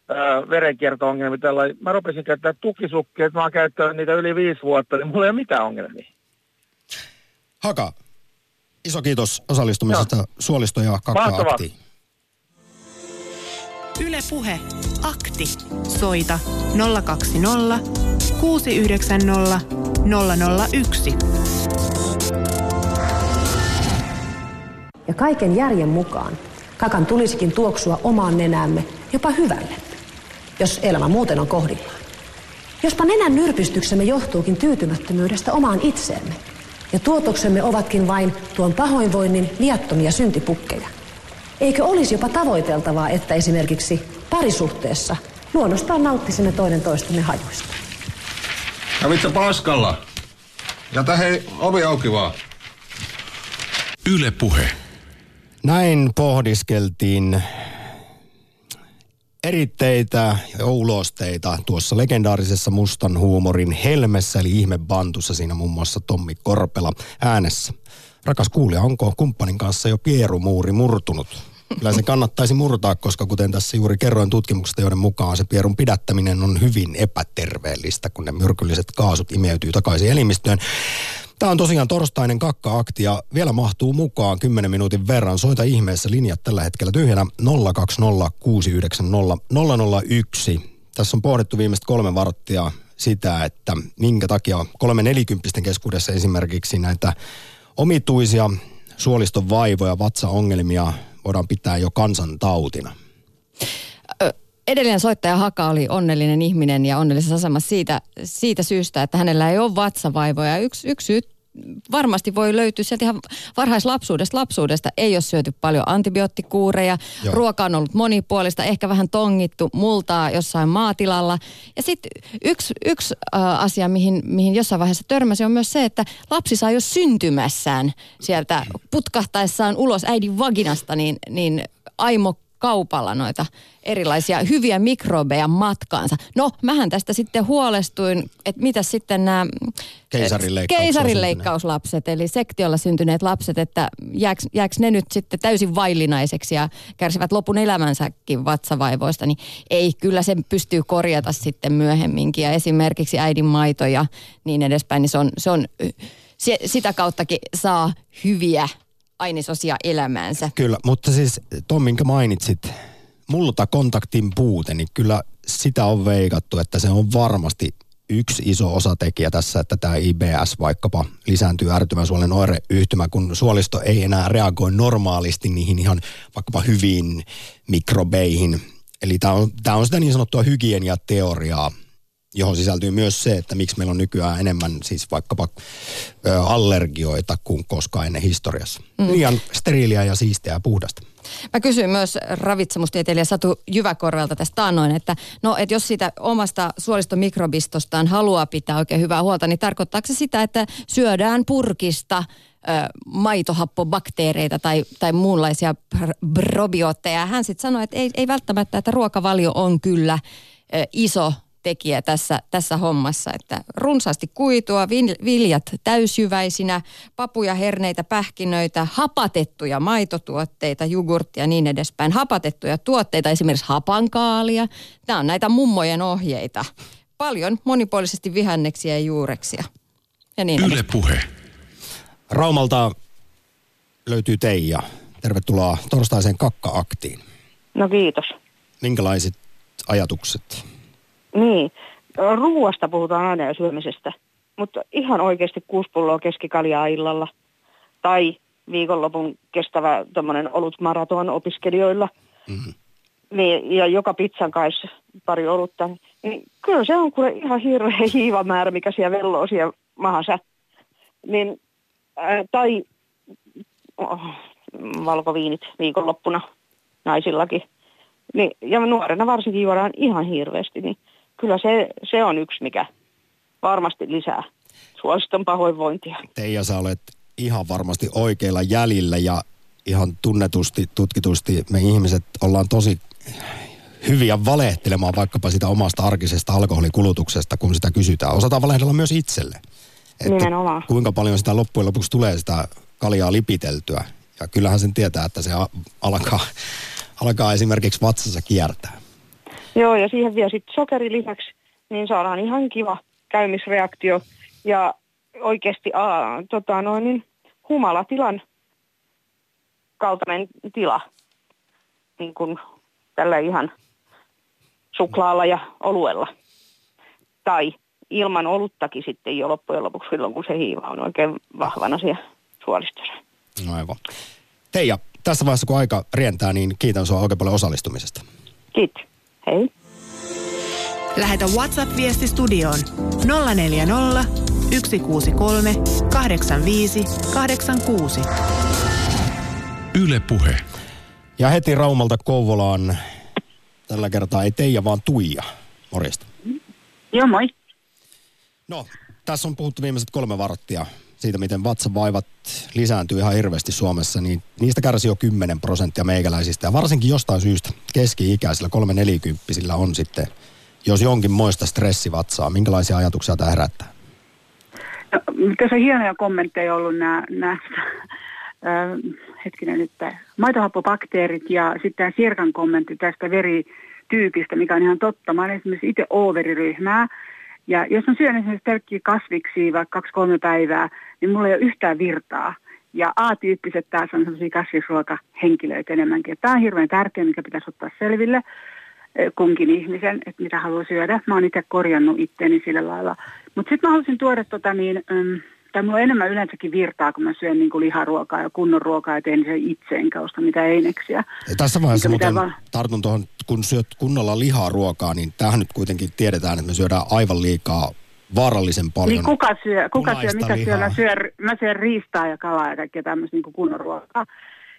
ää, verenkierto-ongelmia. Tällainen. Mä rupesin käyttää tukisukkia, että mä oon käyttänyt niitä yli viisi vuotta, niin mulla ei ole mitään ongelmia. Haka, iso kiitos osallistumisesta suolisto- ja kakka-aktiin. Yle Puhe. Akti. Soita 020 690 001. Ja kaiken järjen mukaan kakan tulisikin tuoksua omaan nenäämme jopa hyvälle, jos elämä muuten on kohdillaan. Jospa nenän nyrpistyksemme johtuukin tyytymättömyydestä omaan itseemme. Ja tuotoksemme ovatkin vain tuon pahoinvoinnin viattomia syntipukkeja. Eikö olisi jopa tavoiteltavaa, että esimerkiksi parisuhteessa luonnostaan nauttisimme toinen toistemme hajuista? Kävitsä paskalla? Jätä hei ovi auki vaan. Yle Puhe. Näin pohdiskeltiin eritteitä ja ulosteita tuossa legendaarisessa mustan huumorin helmessä, eli ihmebantussa siinä muun muassa Tommi Korpela äänessä. Rakas kuulija, onko kumppanin kanssa jo pierumuuri murtunut? Kyllä se kannattaisi murtaa, koska kuten tässä juuri kerroin tutkimuksesta, joiden mukaan se pierun pidättäminen on hyvin epäterveellistä, kun ne myrkylliset kaasut imeytyy takaisin elimistöön. Tämä on tosiaan torstainen kakka-akti ja vielä mahtuu mukaan 10 minuutin verran. Soita ihmeessä linjat tällä hetkellä tyhjänä 020690001. Tässä on pohdittu viimeiset kolme varttia sitä, että minkä takia kolme nelikymppisten keskuudessa esimerkiksi näitä omituisia suoliston vaivoja, vatsaongelmia voidaan pitää jo kansantautina. Edellinen soittaja Haka oli onnellinen ihminen ja onnellisessa asemassa siitä, siitä syystä, että hänellä ei ole vatsavaivoja. Yksi, yksi syy varmasti voi löytyä sieltä ihan varhaislapsuudesta. Lapsuudesta ei ole syöty paljon antibioottikuureja, Joo. ruoka on ollut monipuolista, ehkä vähän tongittu multaa jossain maatilalla. Ja sitten yksi, yksi äh, asia, mihin, mihin jossain vaiheessa törmäsi, on myös se, että lapsi saa jo syntymässään sieltä putkahtaessaan ulos äidin vaginasta, niin, niin aimo kaupalla noita erilaisia hyviä mikrobeja matkaansa. No, mähän tästä sitten huolestuin, että mitä sitten nämä keisarileikkauslapset, eli sektiolla syntyneet lapset, että jääks, jääks ne nyt sitten täysin vaillinaiseksi ja kärsivät lopun elämänsäkin vatsavaivoista, niin ei, kyllä sen pystyy korjata sitten myöhemminkin. Ja esimerkiksi äidin maito ja niin edespäin, niin se on, se on se, sitä kauttakin saa hyviä ainesosia elämäänsä. Kyllä, mutta siis Tom, minkä mainitsit, multa kontaktin puute, niin kyllä sitä on veikattu, että se on varmasti yksi iso osatekijä tässä, että tämä IBS vaikkapa lisääntyy ärtymän suolen oireyhtymä, kun suolisto ei enää reagoi normaalisti niihin ihan vaikkapa hyviin mikrobeihin. Eli tämä on, tämä on sitä niin sanottua hygieniateoriaa, johon sisältyy myös se, että miksi meillä on nykyään enemmän siis vaikkapa ö, allergioita kuin koskaan ennen historiassa. Mm. Liian steriiliä ja siistiä ja puhdasta. Mä kysyin myös ravitsemustieteilijä Satu Jyväkorvelta tästä taannoin, että no, että jos siitä omasta suolistomikrobistostaan haluaa pitää oikein hyvää huolta, niin tarkoittaako se sitä, että syödään purkista maitohappobakteereita tai, tai muunlaisia probiootteja. Hän sitten sanoi, että ei, ei välttämättä, että ruokavalio on kyllä iso tekijä tässä, tässä hommassa, että runsaasti kuitua, viljat täysjyväisinä, papuja, herneitä, pähkinöitä, hapatettuja maitotuotteita, jogurttia ja niin edespäin. Hapatettuja tuotteita, esimerkiksi hapankaalia. Tämä on näitä mummojen ohjeita. Paljon monipuolisesti vihanneksia ja juureksia. Ja niin Yle Puhe. Raumalta löytyy Teija. Tervetuloa torstaiseen kakka-aktiin. No kiitos. Minkälaiset ajatukset niin, ruuasta puhutaan aina ja syömisestä, mutta ihan oikeasti kuusi pulloa keskikaljaa illalla tai viikonlopun kestävä tuommoinen olutmaraton opiskelijoilla. Mm-hmm. Niin, ja joka pizzan kanssa pari olutta. Niin kyllä se on kuule ihan hirveä hiivamäärä, mikä siellä velloo siellä mahassa. Niin, ää, tai oh, valkoviinit viikonloppuna naisillakin. Niin, ja nuorena varsinkin juodaan ihan hirveästi. Niin kyllä se, se on yksi, mikä varmasti lisää suosiston pahoinvointia. Teija, sä olet ihan varmasti oikeilla jäljillä ja ihan tunnetusti, tutkitusti me ihmiset ollaan tosi hyviä valehtelemaan vaikkapa sitä omasta arkisesta alkoholikulutuksesta, kun sitä kysytään. Osataan valehdella myös itselle. Että Nimenomaan. Kuinka paljon sitä loppujen lopuksi tulee sitä kaljaa lipiteltyä. Ja kyllähän sen tietää, että se alkaa, alkaa esimerkiksi vatsassa kiertää. Joo, ja siihen vielä sitten sokeri lisäksi, niin saadaan ihan kiva käymisreaktio. Ja oikeasti aa, tota noin, niin humalatilan kaltainen tila, niin kuin tällä ihan suklaalla ja oluella. Tai ilman oluttakin sitten jo loppujen lopuksi silloin, kun se hiiva on oikein vahvana siellä suolistossa. No aivan. Teija, tässä vaiheessa kun aika rientää, niin kiitän sinua oikein paljon osallistumisesta. Kiitos. Hei. Lähetä WhatsApp-viesti studioon 040 163 85 86. Yle Puhe. Ja heti Raumalta Kouvolaan tällä kertaa ei Teija, vaan Tuija. Morjesta. Joo, moi. No, tässä on puhuttu viimeiset kolme varttia siitä, miten vatsavaivat lisääntyy ihan hirveästi Suomessa, niin niistä kärsii jo 10 prosenttia meikäläisistä. Ja varsinkin jostain syystä keski-ikäisillä, kolme nelikymppisillä on sitten, jos jonkin moista stressivatsaa. Minkälaisia ajatuksia tämä herättää? No, tässä on hienoja kommentteja ollut nämä, nämä hetkinen nyt, maitohappobakteerit ja sitten tämä Sirkan kommentti tästä verityypistä, mikä on ihan totta. Mä olen esimerkiksi itse O-veriryhmää, ja jos on syön esimerkiksi pelkkiä kasviksi vaikka kaksi-kolme päivää, niin mulla ei ole yhtään virtaa. Ja A-tyyppiset taas on sellaisia kasvisruokahenkilöitä enemmänkin. Tämä on hirveän tärkeä, mikä pitäisi ottaa selville kunkin ihmisen, että mitä haluaa syödä. Mä oon itse korjannut itteeni sillä lailla. Mutta sitten mä haluaisin tuoda tota niin, um, tai mulla on enemmän yleensäkin virtaa, kun mä syön niin kuin liharuokaa ja kunnon ruokaa ja teen sen itse, enkä osta mitään eineksiä. Ja tässä vaiheessa muuten vaan- tartun tuohon, kun syöt kunnolla lihaa ruokaa, niin tämähän nyt kuitenkin tiedetään, että me syödään aivan liikaa vaarallisen paljon. Niin kuka syö, kuka syö mitä syö? lihaa. Mä syön, mä syön riistaa ja kalaa ja kaikkea tämmöistä niin kunnon ruokaa.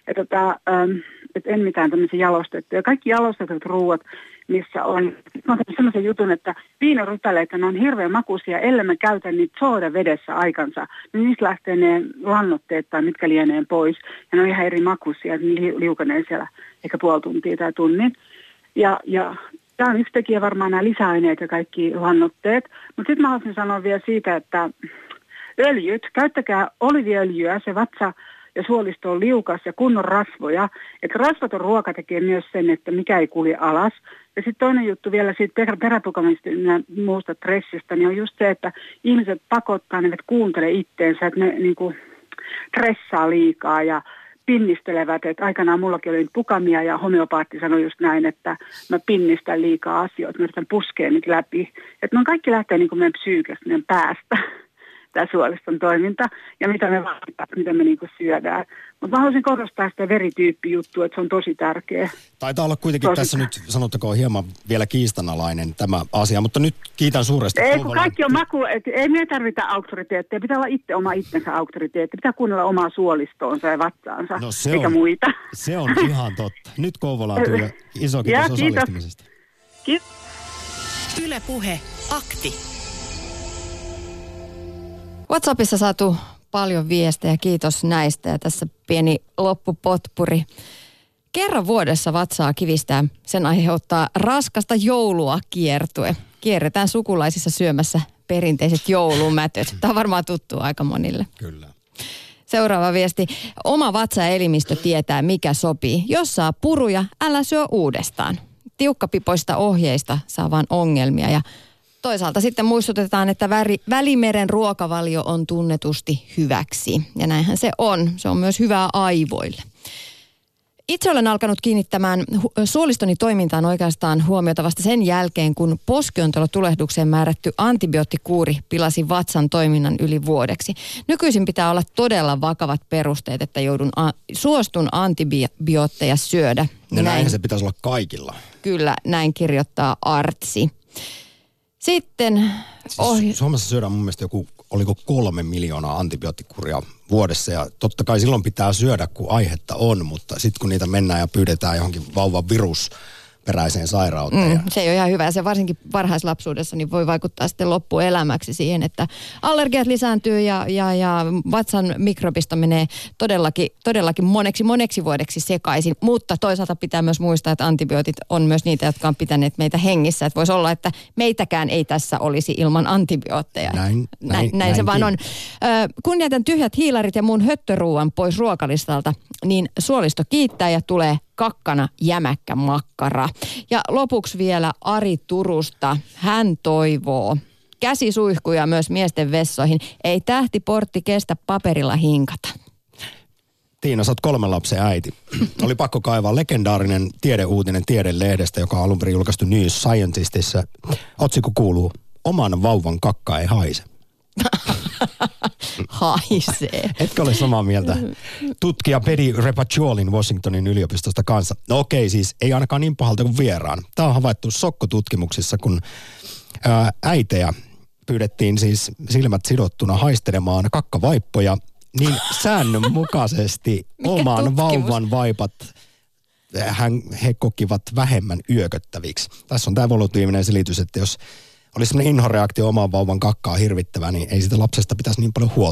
Ja tota, ähm, et en mitään tämmöisiä jalostettuja. Kaikki jalostetut ruuat, missä on, tehnyt semmoisen jutun, että viinarutaleita, ne on hirveän makuisia, ellei mä käytä niitä sooda vedessä aikansa, niin niistä lähtee ne lannotteet tai mitkä lienee pois. Ja ne on ihan eri makuisia, että li- liukenee siellä ehkä puoli tuntia tai tunnin. Ja, ja tämä on yksi tekijä varmaan nämä lisäaineet ja kaikki lannotteet. Mutta sitten mä haluaisin sanoa vielä siitä, että öljyt, käyttäkää oliviöljyä, se vatsa ja suolisto on liukas ja kunnon rasvoja. Että rasvaton ruoka tekee myös sen, että mikä ei kulje alas. Ja sitten toinen juttu vielä siitä per- peräpukamista ja muusta stressistä, niin on just se, että ihmiset pakottaa, ne eivät kuuntele itteensä, että ne niinku stressaa liikaa ja pinnistelevät, että aikanaan mullakin oli pukamia ja homeopaatti sanoi just näin, että mä pinnistän liikaa asioita, mä yritän puskea niitä läpi. Että kaikki lähtee niin kuin meidän psyykestä, meidän päästä, tämä suoliston toiminta ja mitä me vaaditaan, mitä me niin kuin syödään. Mutta mä haluaisin korostaa sitä verityyppijuttua, että se on tosi tärkeä. Taitaa olla kuitenkin Tosi- tässä nyt, sanottakoon hieman vielä kiistanalainen tämä asia, mutta nyt kiitän suuresti. Ei, kun kaikki on maku, et ei me tarvita auktoriteetteja, pitää olla itse oma itsensä auktoriteetti, pitää kuunnella omaa suolistoonsa ja vatsaansa, No se eikä on- muita. Se on ihan totta. Nyt Kouvolaan Tuija. Iso Ja, kiitos kiitos. osallistumisesta. Yle Puhe. Akti. WhatsAppissa saatu paljon viestejä, kiitos näistä. Ja tässä pieni loppupotpuri. Kerran vuodessa vatsaa kivistää. Sen aiheuttaa raskasta joulua kiertue. Kierretään sukulaisissa syömässä perinteiset joulumätöt. Tämä on varmaan tuttu aika monille. Kyllä. Seuraava viesti. Oma vatsaelimistö tietää, mikä sopii. Jos saa puruja, älä syö uudestaan. Tiukkapipoista ohjeista saa vaan ongelmia ja toisaalta sitten muistutetaan, että väri, Välimeren ruokavalio on tunnetusti hyväksi. Ja näinhän se on. Se on myös hyvää aivoille. Itse olen alkanut kiinnittämään suolistoni toimintaan oikeastaan huomiota vasta sen jälkeen, kun poskiontelotulehdukseen määrätty antibioottikuuri pilasi vatsan toiminnan yli vuodeksi. Nykyisin pitää olla todella vakavat perusteet, että joudun a- suostun antibiootteja syödä. Ja näinhän se pitäisi olla kaikilla. Kyllä, näin kirjoittaa Artsi. Sitten Siis Su- Suomessa syödään mun mielestä joku, oliko kolme miljoonaa antibioottikuria vuodessa. Ja totta kai silloin pitää syödä, kun aihetta on, mutta sitten kun niitä mennään ja pyydetään johonkin vauvan virusperäiseen sairauteen. Mm, se ei ole ihan hyvä. Ja se varsinkin varhaislapsuudessa niin voi vaikuttaa sitten loppuelämäksi siihen, että allergiat lisääntyy ja, ja, ja vatsan mikrobisto menee todellakin, todellakin moneksi moneksi vuodeksi sekaisin. Mutta toisaalta pitää myös muistaa, että antibiootit on myös niitä, jotka on pitäneet meitä hengissä. Että voisi olla, että meitäkään ei tässä olisi ilman antibiootteja. Näin, näin, näin, näin se vaan on. Ö, kun jätän tyhjät hiilarit ja muun höttöruuan pois ruokalistalta, niin suolisto kiittää ja tulee kakkana jämäkkä makkara. Ja lopuksi vielä Ari Turusta. Hän toivoo käsisuihkuja myös miesten vessoihin. Ei tähtiportti kestä paperilla hinkata. Tiina, sä oot kolmen lapsen äiti. Oli pakko kaivaa legendaarinen tiedeuutinen Tiedelehdestä, joka on alun perin julkaistu New Scientistissa. Otsikko kuuluu, oman vauvan kakka ei haise. Haisee. Etkö ole samaa mieltä? Tutkija Pedi Repacciolin Washingtonin yliopistosta kanssa. No okei, siis ei ainakaan niin pahalta kuin vieraan. Tämä on havaittu sokkotutkimuksissa, kun ää, äitejä pyydettiin siis silmät sidottuna haistelemaan kakkavaippoja, niin säännönmukaisesti oman tutkimus? vauvan vaipat hän, he kokivat vähemmän yököttäviksi. Tässä on tämä evolutiivinen selitys, että jos olisi sellainen inhoreaktio oman vauvan kakkaa hirvittävä, niin ei sitä lapsesta pitäisi niin paljon huolta